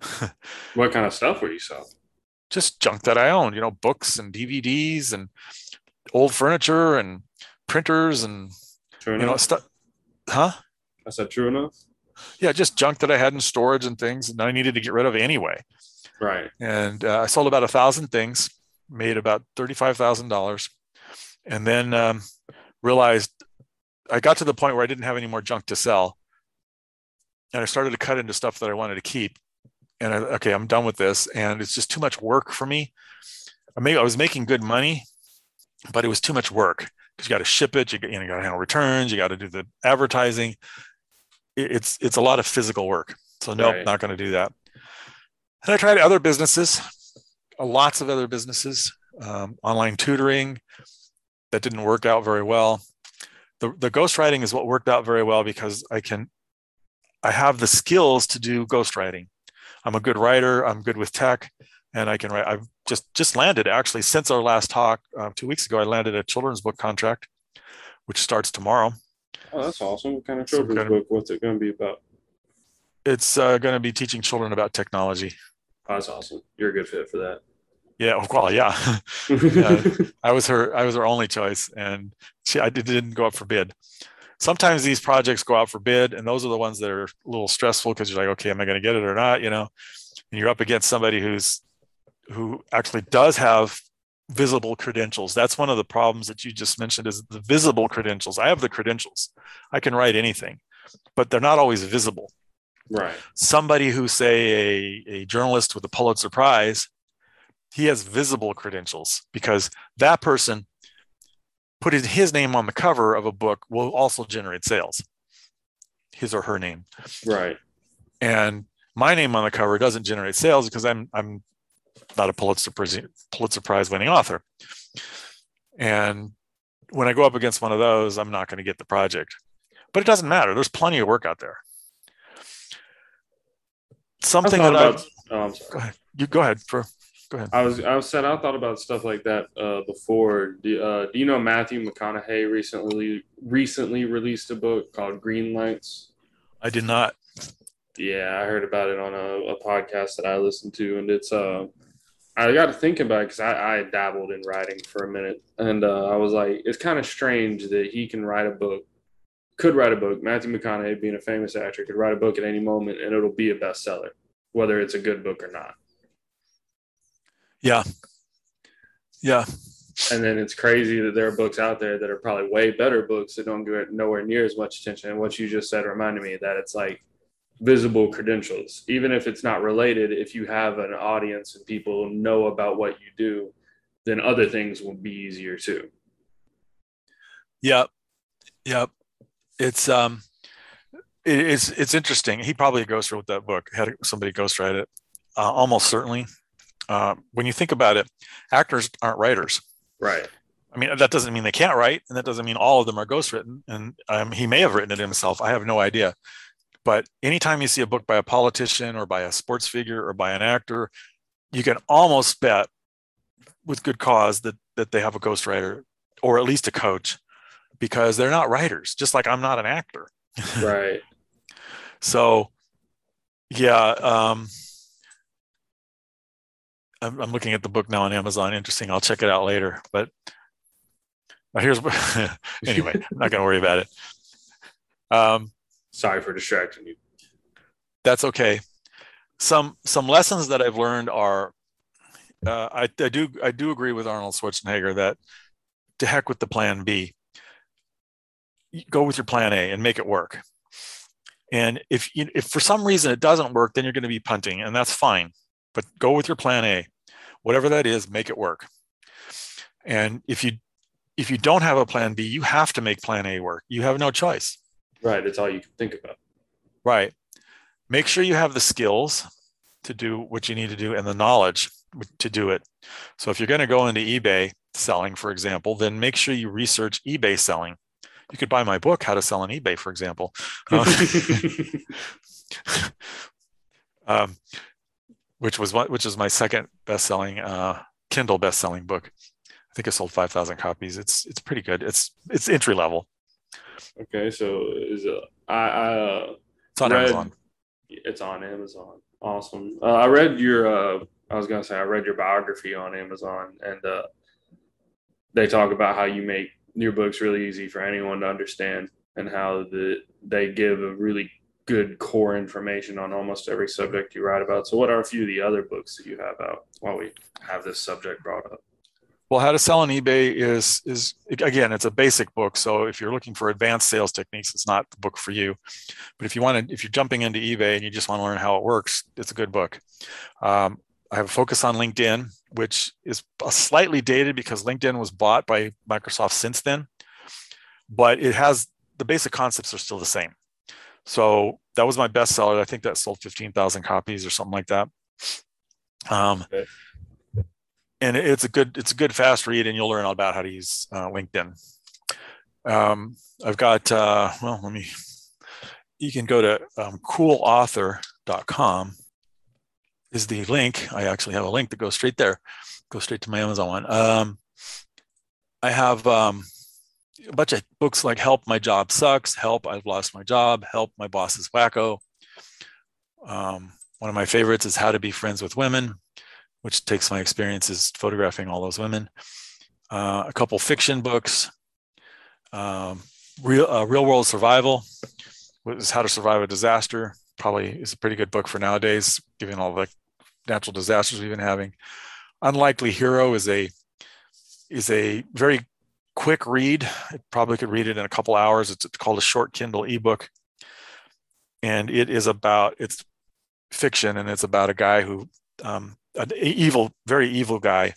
What kind of stuff were you selling? just junk that i owned you know books and dvds and old furniture and printers and True you know stuff huh? I said true enough. yeah just junk that i had in storage and things and i needed to get rid of anyway. Right. and uh, I sold about a thousand things, made about thirty-five thousand dollars, and then um, realized I got to the point where I didn't have any more junk to sell, and I started to cut into stuff that I wanted to keep. And I, okay, I'm done with this, and it's just too much work for me. I may I was making good money, but it was too much work because you got to ship it, you, got- you, know, you got to handle returns, you got to do the advertising. It- it's it's a lot of physical work. So nope, Right. not going to do that. And I tried other businesses, lots of other businesses, um, online tutoring. That didn't work out very well. The, the ghostwriting is what worked out very well because I can, I have the skills to do ghostwriting. I'm a good writer. I'm good with tech, and I can write. I've just just landed actually since our last talk uh, two weeks ago. I landed a children's book contract, which starts tomorrow. Oh, that's awesome. What kind of children's kind of- book? What's it going to be about? It's uh, going to be teaching children about technology. Oh, that's awesome. You're a good fit for that. Yeah, well, yeah. Yeah. I was her I was her only choice and she I did, didn't go up for bid. Sometimes these projects go out for bid and those are the ones that are a little stressful because you're like, okay, am I going to get it or not? You know, and you're up against somebody who's who actually does have visible credentials. That's one of the problems that you just mentioned is the visible credentials. I have the credentials. I can write anything, but they're not always visible right. somebody who say a, a journalist with a pulitzer prize he has visible credentials because that person putting his name on the cover of a book will also generate sales his or her name Right. and my name on the cover doesn't generate sales because i'm i'm not a pulitzer prize pulitzer prize winning author and when i go up against one of those i'm not going to get the project but it doesn't matter there's plenty of work out there something that I, about. Oh, I'm sorry. go ahead. You go ahead. For go ahead. I was I was said I thought about stuff like that uh, before. Do, uh, do you know Matthew McConaughey recently recently released a book called Green Lights? I did not. Yeah, I heard about it on a, a podcast that I listened to, and it's uh, I got to think about it because I, I dabbled in writing for a minute, and uh, I was like, it's kind of strange that he can write a book, could write a book. Matthew McConaughey, being a famous actor, could write a book at any moment, and it'll be a bestseller, whether it's a good book or not. Yeah. Yeah. And then it's crazy that there are books out there that are probably way better books that don't get nowhere near as much attention. And what you just said reminded me that it's like visible credentials. Even if it's not related, if you have an audience and people know about what you do, then other things will be easier too. Yep. Yep. It's um it's it's interesting. He probably ghost wrote that book, had somebody ghostwrite it. Uh, almost certainly. Uh, when you think about it, actors aren't writers. Right. I mean, that doesn't mean they can't write, and that doesn't mean all of them are ghostwritten. And um, he may have written it himself. I have no idea. But anytime you see a book by a politician or by a sports figure or by an actor, you can almost bet with good cause that that they have a ghostwriter or at least a coach because they're not writers, just like I'm not an actor. Right. So, yeah, um, I'm, I'm looking at the book now on Amazon. Interesting. I'll check it out later. But uh, here's anyway. I'm not going to worry about it. Um, Sorry for distracting you. that's okay. Some some lessons that I've learned are, uh, I, I do I do agree with Arnold Schwarzenegger that to heck with the plan B. Go with your plan A and make it work. And if you, if for some reason it doesn't work, then you're going to be punting, and that's fine. But go with your plan A. whatever that is, make it work. And if you if you don't have a plan B, you have to make plan A work. You have no choice. Right. It's all you can think about. Right. Make sure you have the skills to do what you need to do and the knowledge to do it. So if you're going to go into eBay selling, for example, then make sure you research eBay selling. You could buy my book, How to Sell on eBay, for example. Uh, um, which was what, which is my second best-selling uh, Kindle best-selling book. I think it sold five thousand copies. It's it's pretty good. It's it's entry level. Okay, so is it? I, I uh, it's on read, Amazon. It's on Amazon. Awesome. Uh, I read your. Uh, I was gonna say I read your biography on Amazon, and uh, they talk about how you make your books really easy for anyone to understand, and how the they give a really good core information on almost every subject you write about. So, what are a few of the other books that you have out while we have this subject brought up? Well, how to sell on eBay is is again, it's a basic book. So if you're looking for advanced sales techniques, it's not the book for you. But if you want to, if you're jumping into eBay and you just want to learn how it works, it's a good book. Um, I have a focus on LinkedIn, which is slightly dated because LinkedIn was bought by Microsoft since then, but it has the basic concepts are still the same. So that was my bestseller. I think that sold 15,000 copies or something like that. Um, okay and it's a good it's a good fast read and you'll learn all about how to use uh, linkedin um, i've got uh, well let me you can go to um, coolauthor.com is the link i actually have a link that goes straight there go straight to my amazon one um, i have um, a bunch of books like help my job sucks help i've lost my job help my boss is wacko um, one of my favorites is how to be friends with women which takes my experiences photographing all those women. Uh, a couple fiction books, um, real uh, real world survival, is how to survive a disaster. Probably is a pretty good book for nowadays, given all the natural disasters we've been having. Unlikely Hero is a is a very quick read. It probably could read it in a couple hours. It's, it's called a short Kindle ebook, and it is about it's fiction and it's about a guy who um, an evil, very evil guy.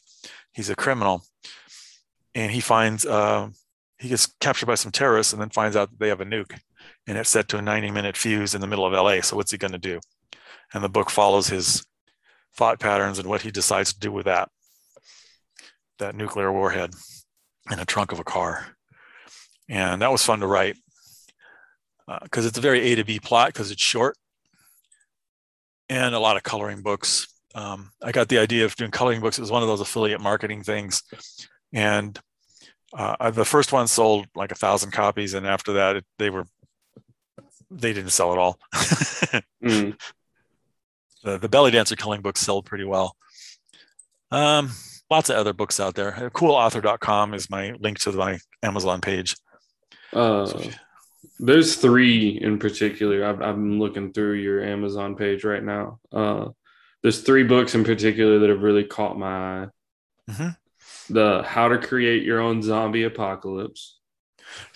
He's a criminal, and he finds uh, he gets captured by some terrorists, and then finds out that they have a nuke, and it's set to a 90-minute fuse in the middle of LA. So what's he going to do? And the book follows his thought patterns and what he decides to do with that that nuclear warhead in a trunk of a car. And that was fun to write because uh, it's a very A to B plot because it's short and a lot of coloring books um, I got the idea of doing coloring books. It was one of those affiliate marketing things, and uh, the first one sold like a thousand copies, and after that, it, they were they didn't sell at all. mm. the, the belly dancer coloring books sold pretty well. Um, lots of other books out there. Coolauthor.com is my link to my Amazon page. Uh, so you, there's three in particular. i am looking through your Amazon page right now. Uh, there's three books in particular that have really caught my eye. Mm-hmm. The How to Create Your Own Zombie Apocalypse.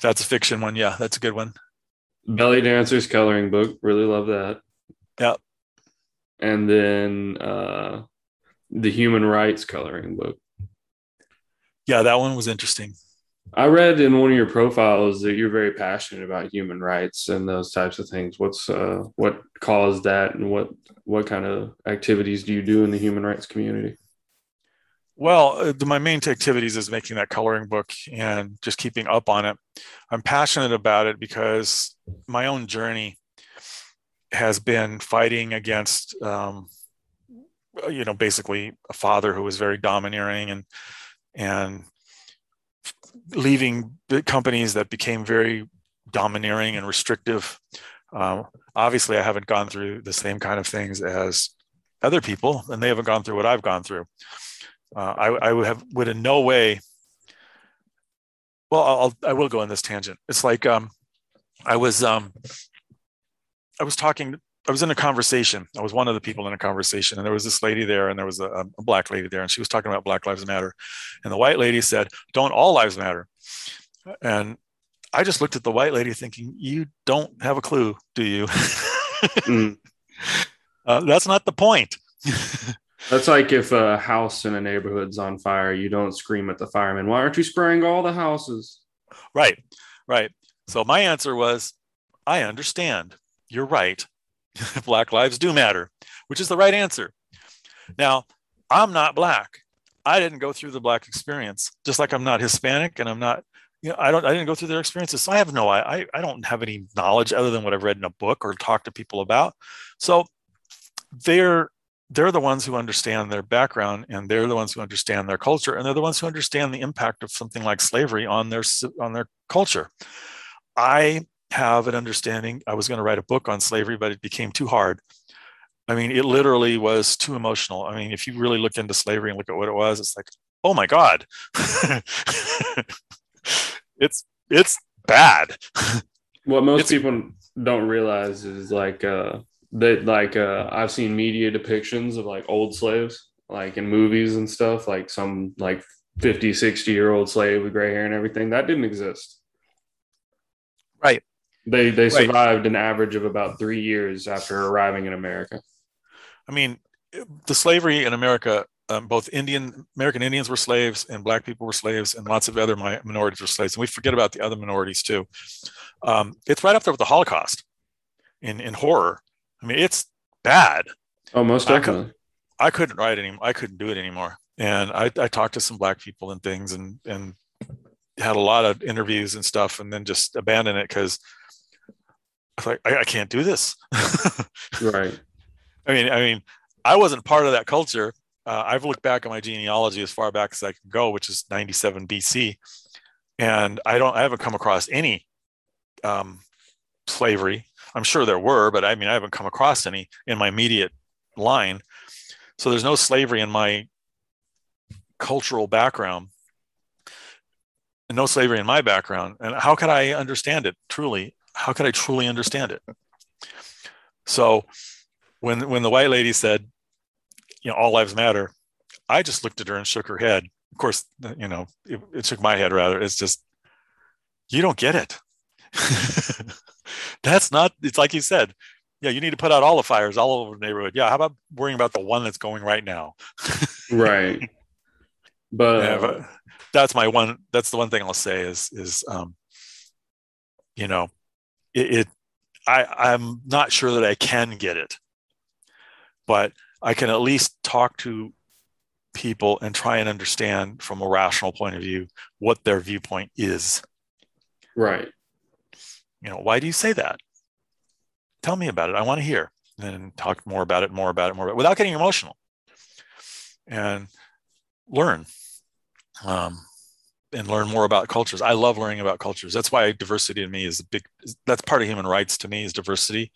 That's a fiction one. Yeah, that's a good one. Belly Dancers coloring book. Really love that. Yeah. And then uh, the Human Rights coloring book. Yeah, that one was interesting. I read in one of your profiles that you're very passionate about human rights and those types of things. What's uh, what caused that, and what what kind of activities do you do in the human rights community? Well, uh, my main activities is making that coloring book and just keeping up on it. I'm passionate about it because my own journey has been fighting against, um, you know, basically a father who was very domineering and and leaving companies that became very domineering and restrictive. Um, obviously, I haven't gone through the same kind of things as other people, and they haven't gone through what I've gone through. Uh, I, I, would have would in no way. Well, I'll I will go on this tangent. It's like um, I was um, I was talking I was in a conversation. I was one of the people in a conversation, and there was this lady there, and there was a, a, black lady there, and she was talking about Black Lives Matter. And the white lady said, Don't all lives matter? And I just looked at the white lady thinking, You don't have a clue, do you? mm. uh, that's not the point. That's like if a house in a neighborhood's on fire, you don't scream at the firemen. Why aren't you spraying all the houses? Right, right. So my answer was, I understand. You're right. black lives do matter, which is the right answer. Now, I'm not black. I didn't go through the black experience, just like I'm not Hispanic and I'm not, you know, I don't, I didn't go through their experiences. So I have no, I, I don't have any knowledge other than what I've read in a book or talked to people about. So they're, they're the ones who understand their background and they're the ones who understand their culture and they're the ones who understand the impact of something like slavery on their on their culture i have an understanding i was going to write a book on slavery but it became too hard I mean, it literally was too emotional. I mean, if you really look into slavery and look at what it was, it's like, oh my God. it's it's bad. What most it's, people don't realize is like uh that like uh I've seen media depictions of like old slaves, like in movies and stuff, like some like 50, 60 year old slave with gray hair and everything. That didn't exist. Right. They they survived an average of about three years after arriving in America. I mean, the slavery in America, um, both Indian American Indians were slaves and black people were slaves, and lots of other minorities were slaves. And we forget about the other minorities too. Um, it's right up there with the Holocaust in in horror. I mean, it's bad. Oh, most definitely. I, could, I couldn't write anymore. I couldn't do it anymore. And I, I talked to some black people and things, and and had a lot of interviews and stuff, and then just abandoned it because like, I, I can't do this. right. I mean, I mean, I wasn't part of that culture. Uh, I've looked back at my genealogy as far back as I can go, which is 97 BC, and I don't, I haven't come across any um, slavery. I'm sure there were, but I mean, I haven't come across any in my immediate line. So there's no slavery in my cultural background, and no slavery in my background. And how could I understand it truly? How could I truly understand it? So when when the white lady said, you know, all lives matter, I just looked at her and shook her head. Of course, you know, it, it shook my head rather. It's just, you don't get it. that's not. It's like you said. Yeah, you need to put out all the fires all over the neighborhood. Yeah, how about worrying about the one that's going right now? right. But, yeah, but that's my one. That's the one thing I'll say is is um, you know, it, it I I'm not sure that I can get it but I can at least talk to people and try and understand from a rational point of view what their viewpoint is. Right. You know, why do you say that? Tell me about it. I want to hear. And talk more about it, more about it, more about it, without getting emotional. And learn. Um, and learn more about cultures. I love learning about cultures. That's why diversity to me is a big that's part of human rights to me is diversity.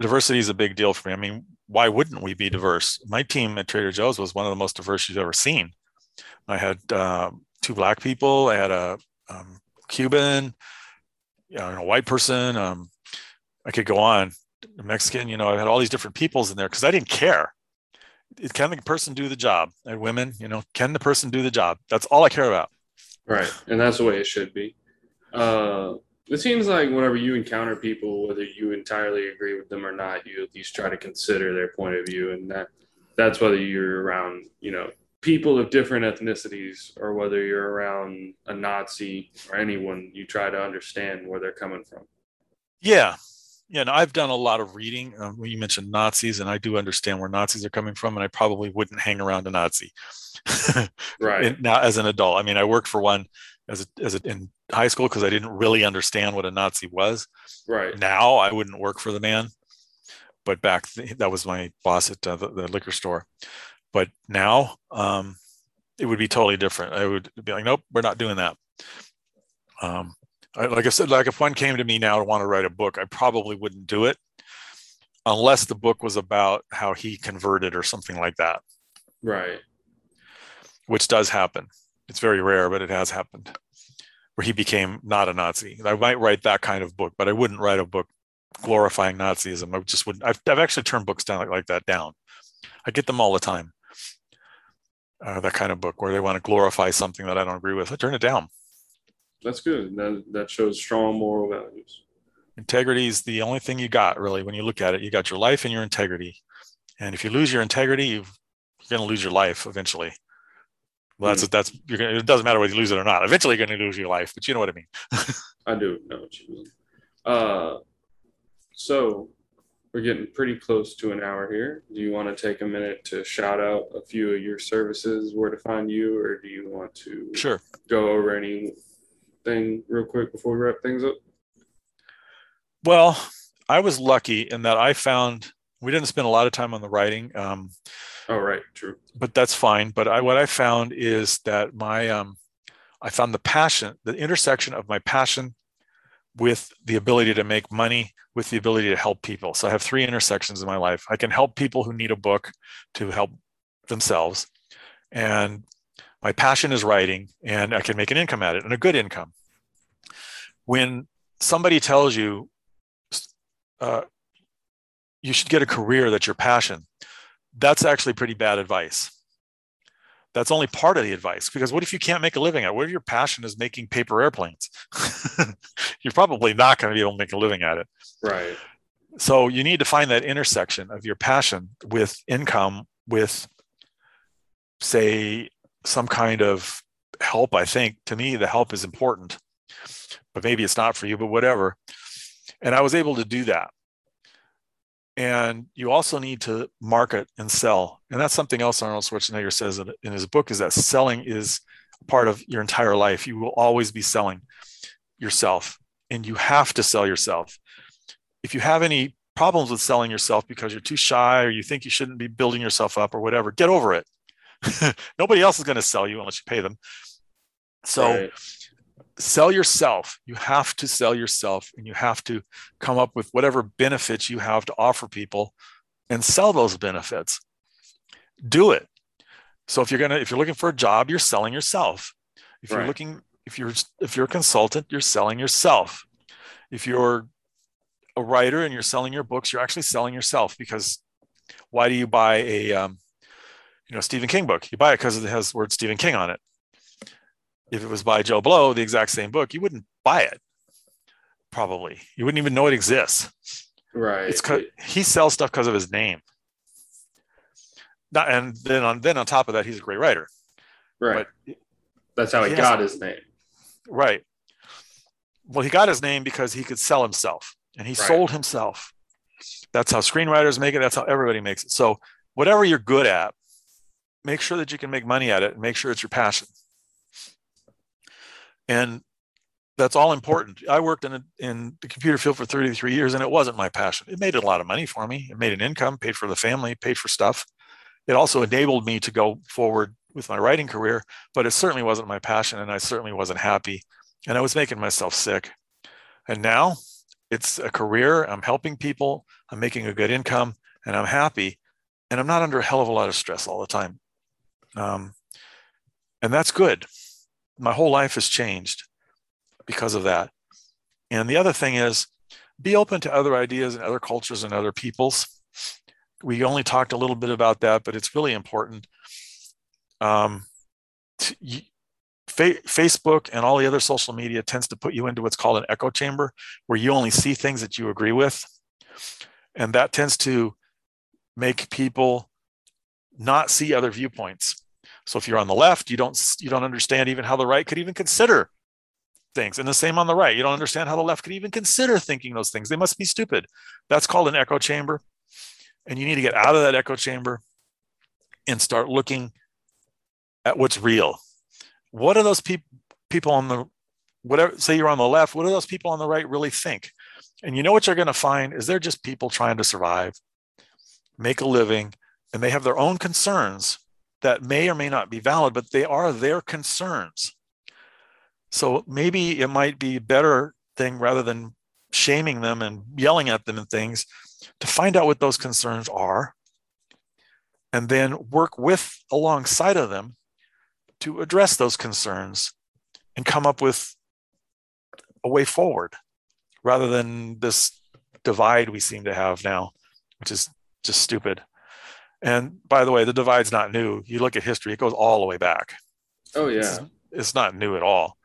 Diversity is a big deal for me. I mean, why wouldn't we be diverse? My team at Trader Joe's was one of the most diverse you've ever seen. I had uh, two black people. I had a um, Cuban, you know, a white person. Um, I could go on. Mexican, you know, I had all these different peoples in there because I didn't care. Can the person do the job? And women, you know, can the person do the job? That's all I care about. Right, and that's the way it should be. Uh, it seems like whenever you encounter people, whether you entirely agree with them or not, you at least try to consider their point of view, and that that's whether you're around, you know, people of different ethnicities or whether you're around a Nazi or anyone, you try to understand where they're coming from. Yeah, yeah. No, I've done a lot of reading. Um, you mentioned Nazis, and I do understand where Nazis are coming from, and I probably wouldn't hang around a Nazi. right now, as an adult, I mean, I worked for one as a, as a, in high school because I didn't really understand what a Nazi was. Right now, I wouldn't work for the man, but back th- that was my boss at uh, the, the, liquor store. But now, um, it would be totally different. I would be like, nope, we're not doing that. Um, I, like I said, like if one came to me now to want to write a book, I probably wouldn't do it unless the book was about how he converted or something like that. Right. Which does happen it's very rare, but it has happened where he became not a Nazi. I might write that kind of book, but I wouldn't write a book glorifying Nazism. I just wouldn't. I've, I've actually turned books down like, like that down. I get them all the time. Uh, that kind of book where they want to glorify something that I don't agree with. I turn it down. That's good. That that shows strong moral values. Integrity is the only thing you got really when you look at it. You got your life and your integrity. And if you lose your integrity, you've you're going to lose your life eventually. Well, that's mm. that's you're gonna, it doesn't matter whether you lose it or not. Eventually, you're going to lose your life, but you know what I mean. I do know what you mean. Uh, so we're getting pretty close to an hour here. Do you want to take a minute to shout out a few of your services, where to find you, or do you want to sure go over anything real quick before we wrap things up? Well, I was lucky in that I found we didn't spend a lot of time on the writing. Um, oh, right, true. But that's fine. But I, what I found is that my um, I found the passion, the intersection of my passion with the ability to make money, with the ability to help people. So I have three intersections in my life. I can help people who need a book to help themselves. And my passion is writing, and I can make an income at it and a good income. When somebody tells you uh, you should get a career that's your passion, that's actually pretty bad advice that's only part of the advice because what if you can't make a living at it? What if your passion is making paper airplanes? You're probably not going to be able to make a living at it. Right. So you need to find that intersection of your passion with income, with, say, some kind of help. I think. To me, the help is important, but maybe it's not for you, but whatever. And I was able to do that. And you also need to market and sell. And that's something else arnold schwarzenegger says in his book is that selling is part of your entire life. You will always be selling yourself and you have to sell yourself. If you have any problems with selling yourself because you're too shy or you think you shouldn't be building yourself up or whatever get over it nobody else is going to sell you unless you pay them so right sell yourself. You have to sell yourself and you have to come up with whatever benefits you have to offer people and sell those benefits. Do it. So if you're going to if you're looking for a job, you're selling yourself. If you're looking if you're if you're a consultant, you're selling yourself. If you're a writer and you're selling your books, you're actually selling yourself because why do you buy a um, you know Stephen King book? You buy it because it has the word Stephen King on it if it was by Joe Blow, the exact same book, you wouldn't buy it. Probably, you wouldn't even know it exists. Right. It's he sells stuff because of his name. Not, and then on then on top of that, he's a great writer. Right. But That's how he, he got has, his name. Right. Well, he got his name because he could sell himself, and he right. sold himself. That's how screenwriters make it. That's how everybody makes it. So whatever you're good at, make sure that you can make money at it, and make sure it's your passion and that's all important. I worked in a, in the computer field for 33 years, and it wasn't my passion. It made a lot of money for me. It made an income, paid for the family, paid for stuff. It also enabled me to go forward with my writing career, but it certainly wasn't my passion, and I certainly wasn't happy. And I was making myself sick. And now it's a career. I'm helping people. I'm making a good income, and I'm happy. And I'm not under a hell of a lot of stress all the time. Um, and that's good my whole life has changed because of that. And the other thing is be open to other ideas and other cultures and other peoples. We only talked a little bit about that, but it's really important. Um, fa- Facebook and all the other social media tends to put you into what's called an echo chamber, where you only see things that you agree with. And that tends to make people not see other viewpoints. So if you're on the left, you don't you don't understand even how the right could even consider things. And the same on the right. You don't understand how the left could even consider thinking those things. They must be stupid. That's called an echo chamber. And you need to get out of that echo chamber and start looking at what's real. What are those people people on the whatever say you're on the left, what do those people on the right really think? And you know what you're going to find is they're just people trying to survive, make a living, and they have their own concerns that may or may not be valid, but they are their concerns. So maybe it might be a better thing rather than shaming them and yelling at them and things to find out what those concerns are and then work with alongside of them to address those concerns and come up with a way forward rather than this divide we seem to have now, which is just stupid. And by the way, the divide's not new. You look at history, it goes all the way back. Oh, yeah. It's, it's not new at all.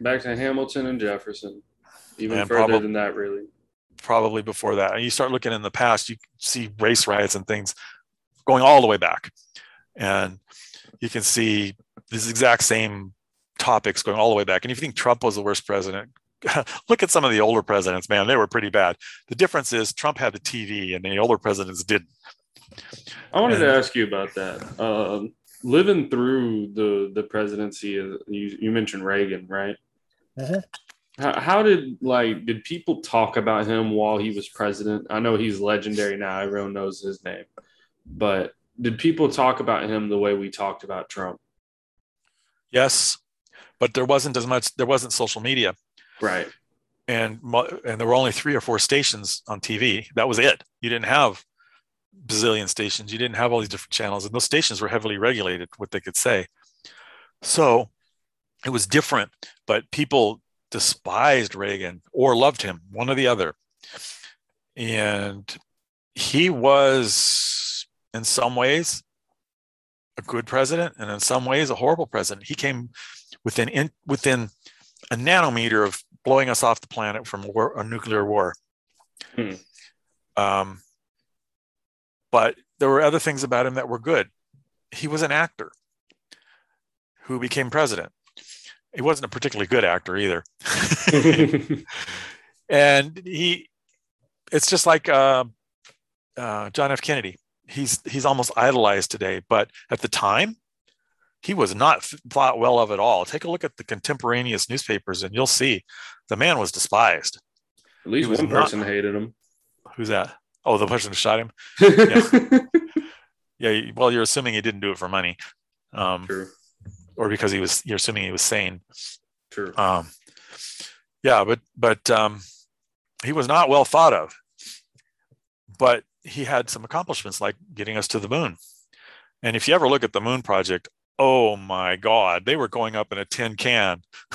Back to Hamilton and Jefferson, even and further prob- than that, really. Probably before that. And you start looking in the past, you see race riots and things going all the way back. and you can see these exact same topics going all the way back. And if you think Trump was the worst president, look at some of the older presidents, man, they were pretty bad. The difference is Trump had the TV and the older presidents didn't. I wanted and, to ask you about that. Um, living through the the presidency, you, you mentioned Reagan, right? Uh-huh. How, how did like did people talk about him while he was president? I know he's legendary now; everyone knows his name. But did people talk about him the way we talked about Trump? Yes, but there wasn't as much. There wasn't social media, right? And and there were only three or four stations on TV. That was it. You didn't have bazillion stations. You didn't have all these different channels, and those stations were heavily regulated what they could say. So it was different, but people despised Reagan or loved him, one or the other. And he was, in some ways, a good president, and in some ways, a horrible president. He came within in, within a nanometer of blowing us off the planet from war, a nuclear war. Hmm. Um, but there were other things about him that were good. He was an actor who became president. He wasn't a particularly good actor either. and he, it's just like uh, uh, John F. Kennedy. He's he's almost idolized today, but at the time, he was not thought well of at all. Take a look at the contemporaneous newspapers, and you'll see the man was despised. At least one person not, hated him. Who's that? Oh, the person who shot him. yeah. yeah. Well, you're assuming he didn't do it for money. Um, True. Or because he was. You're assuming he was sane. True. Um, yeah, but but um, he was not well thought of. But he had some accomplishments like getting us to the moon. And if you ever look at the moon project, oh my God, they were going up in a tin can.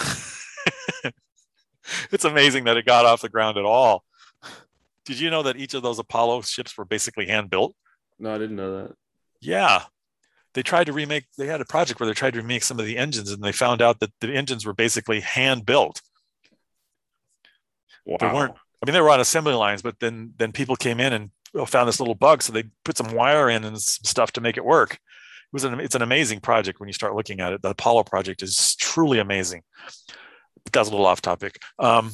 it's amazing that it got off the ground at all. Did you know that each of those Apollo ships were basically hand built? No, I didn't know that. Yeah. They tried to remake, they had a project where they tried to remake some of the engines and they found out that the engines were basically hand built. Wow. They weren't, I mean, they were on assembly lines, but then then people came in and found this little bug. So they put some wire in and some stuff to make it work. It was an, it's an amazing project when you start looking at it. The Apollo project is truly amazing. But that's a little off topic. Um,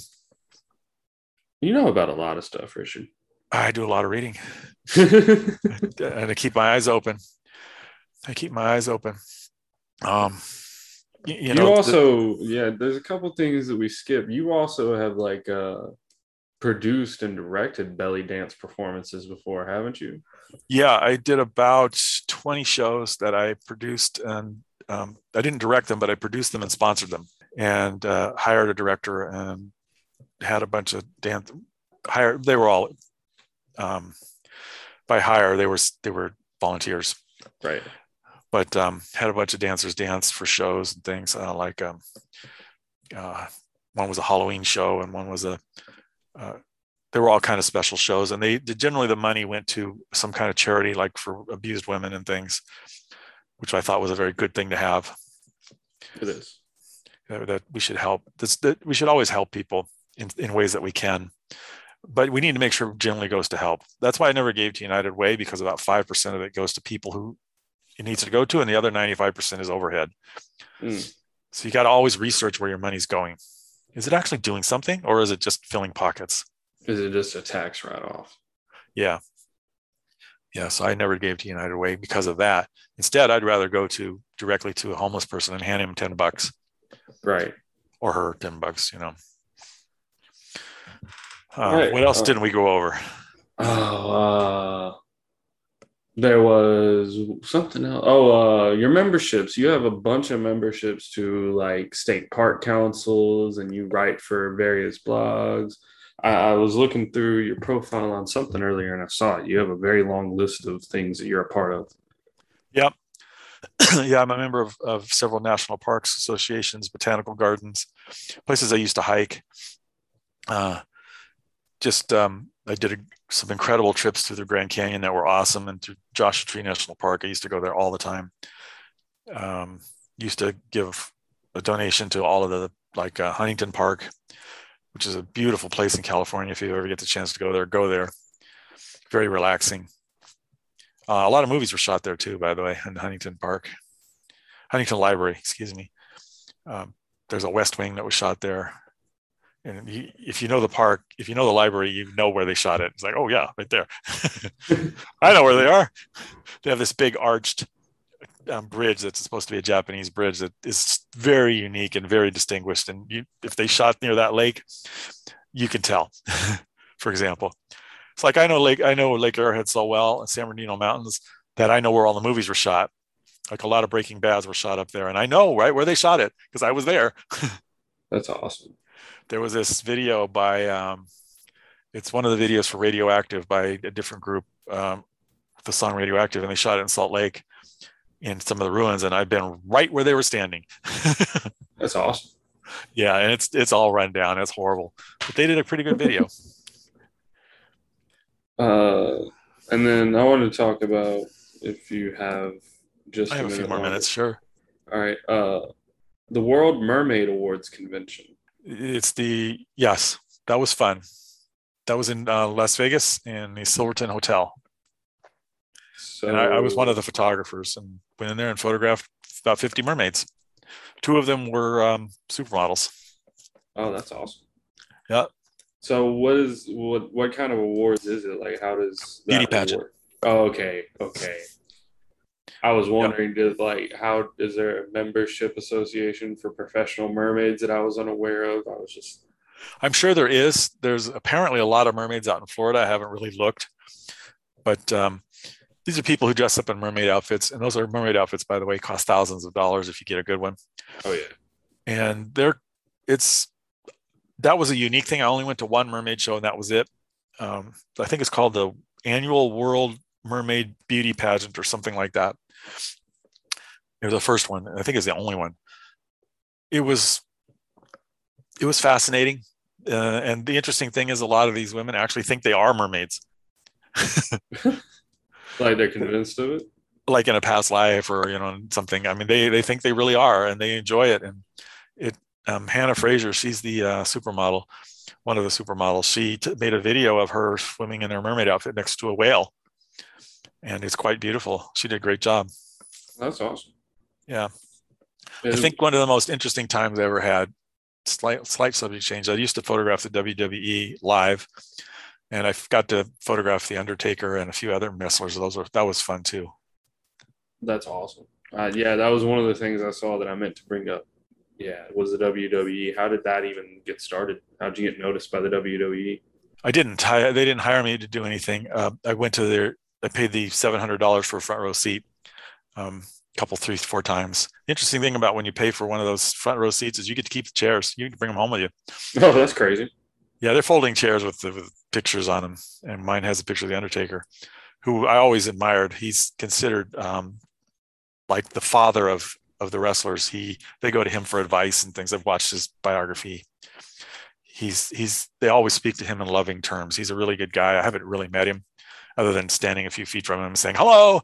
you know about a lot of stuff, Richard. I do a lot of reading, and I keep my eyes open. I keep my eyes open. Um, you, you know, also, the, yeah. There's a couple things that we skip. You also have like uh, produced and directed belly dance performances before, haven't you? Yeah, I did about 20 shows that I produced, and um, I didn't direct them, but I produced them and sponsored them, and uh, hired a director and had a bunch of dance hire. They were all um, by hire. They were they were volunteers, right? But um, had a bunch of dancers dance for shows and things. Uh, like um, uh, one was a Halloween show, and one was a. Uh, they were all kind of special shows, and they generally the money went to some kind of charity, like for abused women and things, which I thought was a very good thing to have. It is that we should help. This, that we should always help people in, in ways that we can. But we need to make sure it generally goes to help. That's why I never gave to United Way because about 5% of it goes to people who it needs to go to, and the other 95% is overhead. Mm. So you got to always research where your money's going. Is it actually doing something or is it just filling pockets? Is it just a tax write off? Yeah. Yeah. So I never gave to United Way because of that. Instead, I'd rather go to directly to a homeless person and hand him 10 bucks. Right. Or her 10 bucks, you know. Uh, right. What else uh, didn't we go over? Oh, uh, there was something else. Oh, uh, your memberships. You have a bunch of memberships to like state park councils, and you write for various blogs. I, I was looking through your profile on something earlier, and I saw it. You have a very long list of things that you're a part of. Yep. yeah, I'm a member of, of several national parks associations, botanical gardens, places I used to hike. Uh, just um, I did a, some incredible trips through the Grand Canyon that were awesome, and through Joshua Tree National Park. I used to go there all the time. Um, used to give a donation to all of the like uh, Huntington Park, which is a beautiful place in California. If you ever get the chance to go there, go there. Very relaxing. Uh, a lot of movies were shot there too, by the way, in Huntington Park, Huntington Library, excuse me. Um, there's a West Wing that was shot there. And you, if you know the park, if you know the library, you know where they shot it. It's like, oh yeah, right there. I know where they are. They have this big arched um, bridge that's supposed to be a Japanese bridge that is very unique and very distinguished. And you, if they shot near that lake, you can tell. for example, it's like I know Lake I know Lake Arrowhead so well and San Bernardino Mountains that I know where all the movies were shot. Like a lot of Breaking Bads were shot up there, and I know right where they shot it because I was there. That's awesome. There was this video by um, it's one of the videos for Radioactive by a different group, um, the song Radioactive, and they shot it in Salt Lake in some of the ruins, and I've been right where they were standing. That's awesome. Yeah, and it's it's all run down. It's horrible, but they did a pretty good video. uh, and then I wanted to talk about if you have just I have a, few more minutes, sure. All right. Uh, the World Mermaid Awards convention. It's the yes, that was fun. That was in uh, Las Vegas in the Silverton Hotel. So and I, I, was one of the photographers and went in there and photographed about 50 mermaids. Two of them were um, supermodels. Oh, that's awesome. Yeah. So what is what what kind of awards is it? Like how does beauty pageant? Work? Oh, okay, okay. I was wondering, yep. did like how is there a membership association for professional mermaids that I was unaware of? I was just I'm sure there is. There's apparently a lot of mermaids out in Florida. I haven't really looked, but um, these are people who dress up in mermaid outfits, and those are mermaid outfits, by the way, cost thousands of dollars if you get a good one. Oh yeah, and they're it's that was a unique thing. I only went to one mermaid show, and that was it. Um, I think it's called the Annual World Mermaid Beauty Pageant or something like that. It was the first one. I think it's the only one. It was it was fascinating, uh, and the interesting thing is a lot of these women actually think they are mermaids. like they're convinced of it like in a past life or you know something i mean they they think they really are and they enjoy it and it um, hannah fraser she's the uh, supermodel one of the supermodels she t- made a video of her swimming in her mermaid outfit next to a whale and it's quite beautiful she did a great job that's awesome yeah i think one of the most interesting times i ever had slight slight subject change i used to photograph the wwe live and I got to photograph the Undertaker and a few other wrestlers. Those were that was fun too. That's awesome. Uh, yeah, that was one of the things I saw that I meant to bring up. Yeah, was the WWE. How did that even get started? How did you get noticed by the WWE? I didn't. I, they didn't hire me to do anything. Uh, I went to their. I paid the seven hundred dollars for a front row seat. Um, a couple, three, four times. The interesting thing about when you pay for one of those front row seats is you get to keep the chairs. You can bring them home with you. Oh, that's crazy. Yeah, they're folding chairs with, with pictures on them, and mine has a picture of the Undertaker, who I always admired. He's considered um, like the father of of the wrestlers. He they go to him for advice and things. I've watched his biography. He's he's they always speak to him in loving terms. He's a really good guy. I haven't really met him, other than standing a few feet from him and saying hello,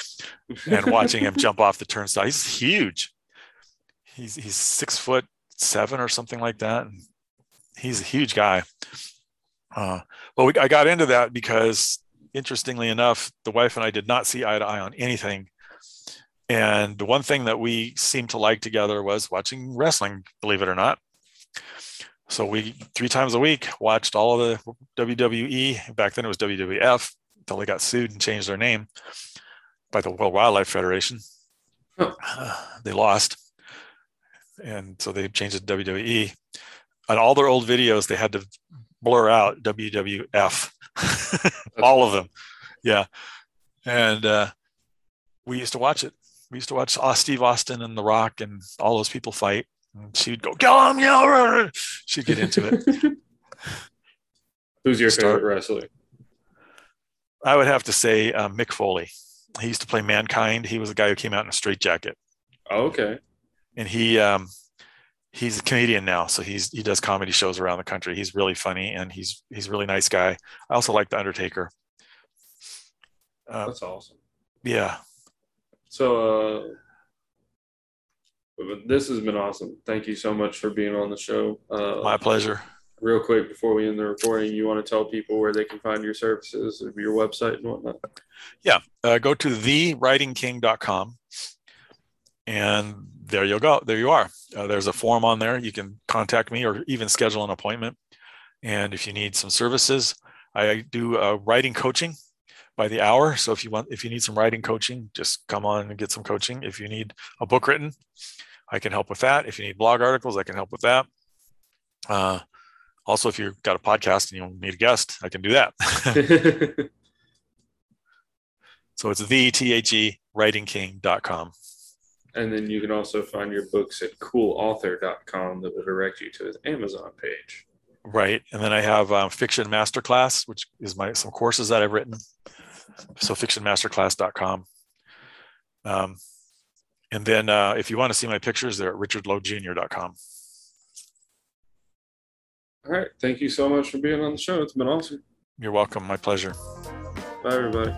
and watching him jump off the turnstile. He's huge. He's he's six foot seven or something like that. He's a huge guy. Uh, but we, I got into that because, interestingly enough, the wife and I did not see eye to eye on anything. And the one thing that we seemed to like together was watching wrestling, believe it or not. So we three times a week watched all of the WWE. Back then it was WWF until they got sued and changed their name by the World Wildlife Federation. Uh, they lost, and so they changed it to WWE on all their old videos, they had to blur out WWF, all of them. Yeah. And uh, we used to watch it. We used to watch Steve Austin and The Rock and all those people fight. She'd go, him, yeah. She'd get into it. Who's your Start. favorite wrestler? I would have to say uh, Mick Foley. He used to play Mankind. He was a guy who came out in a straitjacket. Oh, okay. And he um, he's a comedian now, so he's he does comedy shows around the country. He's really funny and he's he's a really nice guy. I also like the Undertaker. Uh, That's awesome. Yeah. So uh, this has been awesome. Thank you so much for being on the show. Uh, My pleasure. real quick before we end the recording, you want to tell people where they can find your services, your website and whatnot? Yeah, uh, go to thewritingking.com and there you'll go. There you are. Uh, there's a form on there. You can contact me or even schedule an appointment. And if you need some services, I do uh, writing coaching by the hour. So if you want, if you need some writing coaching, just come on and get some coaching. If you need a book written, I can help with that. If you need blog articles, I can help with that. Uh, also, if you've got a podcast and you need a guest, I can do that. so it's the T-H-E writingking.com. And then you can also find your books at coolauthor.com that will direct you to his Amazon page. Right. And then I have um, Fiction Masterclass, which is my some courses that I've written. So fictionmasterclass.com. Um, and then uh, if you want to see my pictures, they're at richardlowjr.com. All right. Thank you so much for being on the show. It's been awesome. You're welcome. My pleasure. Bye, everybody.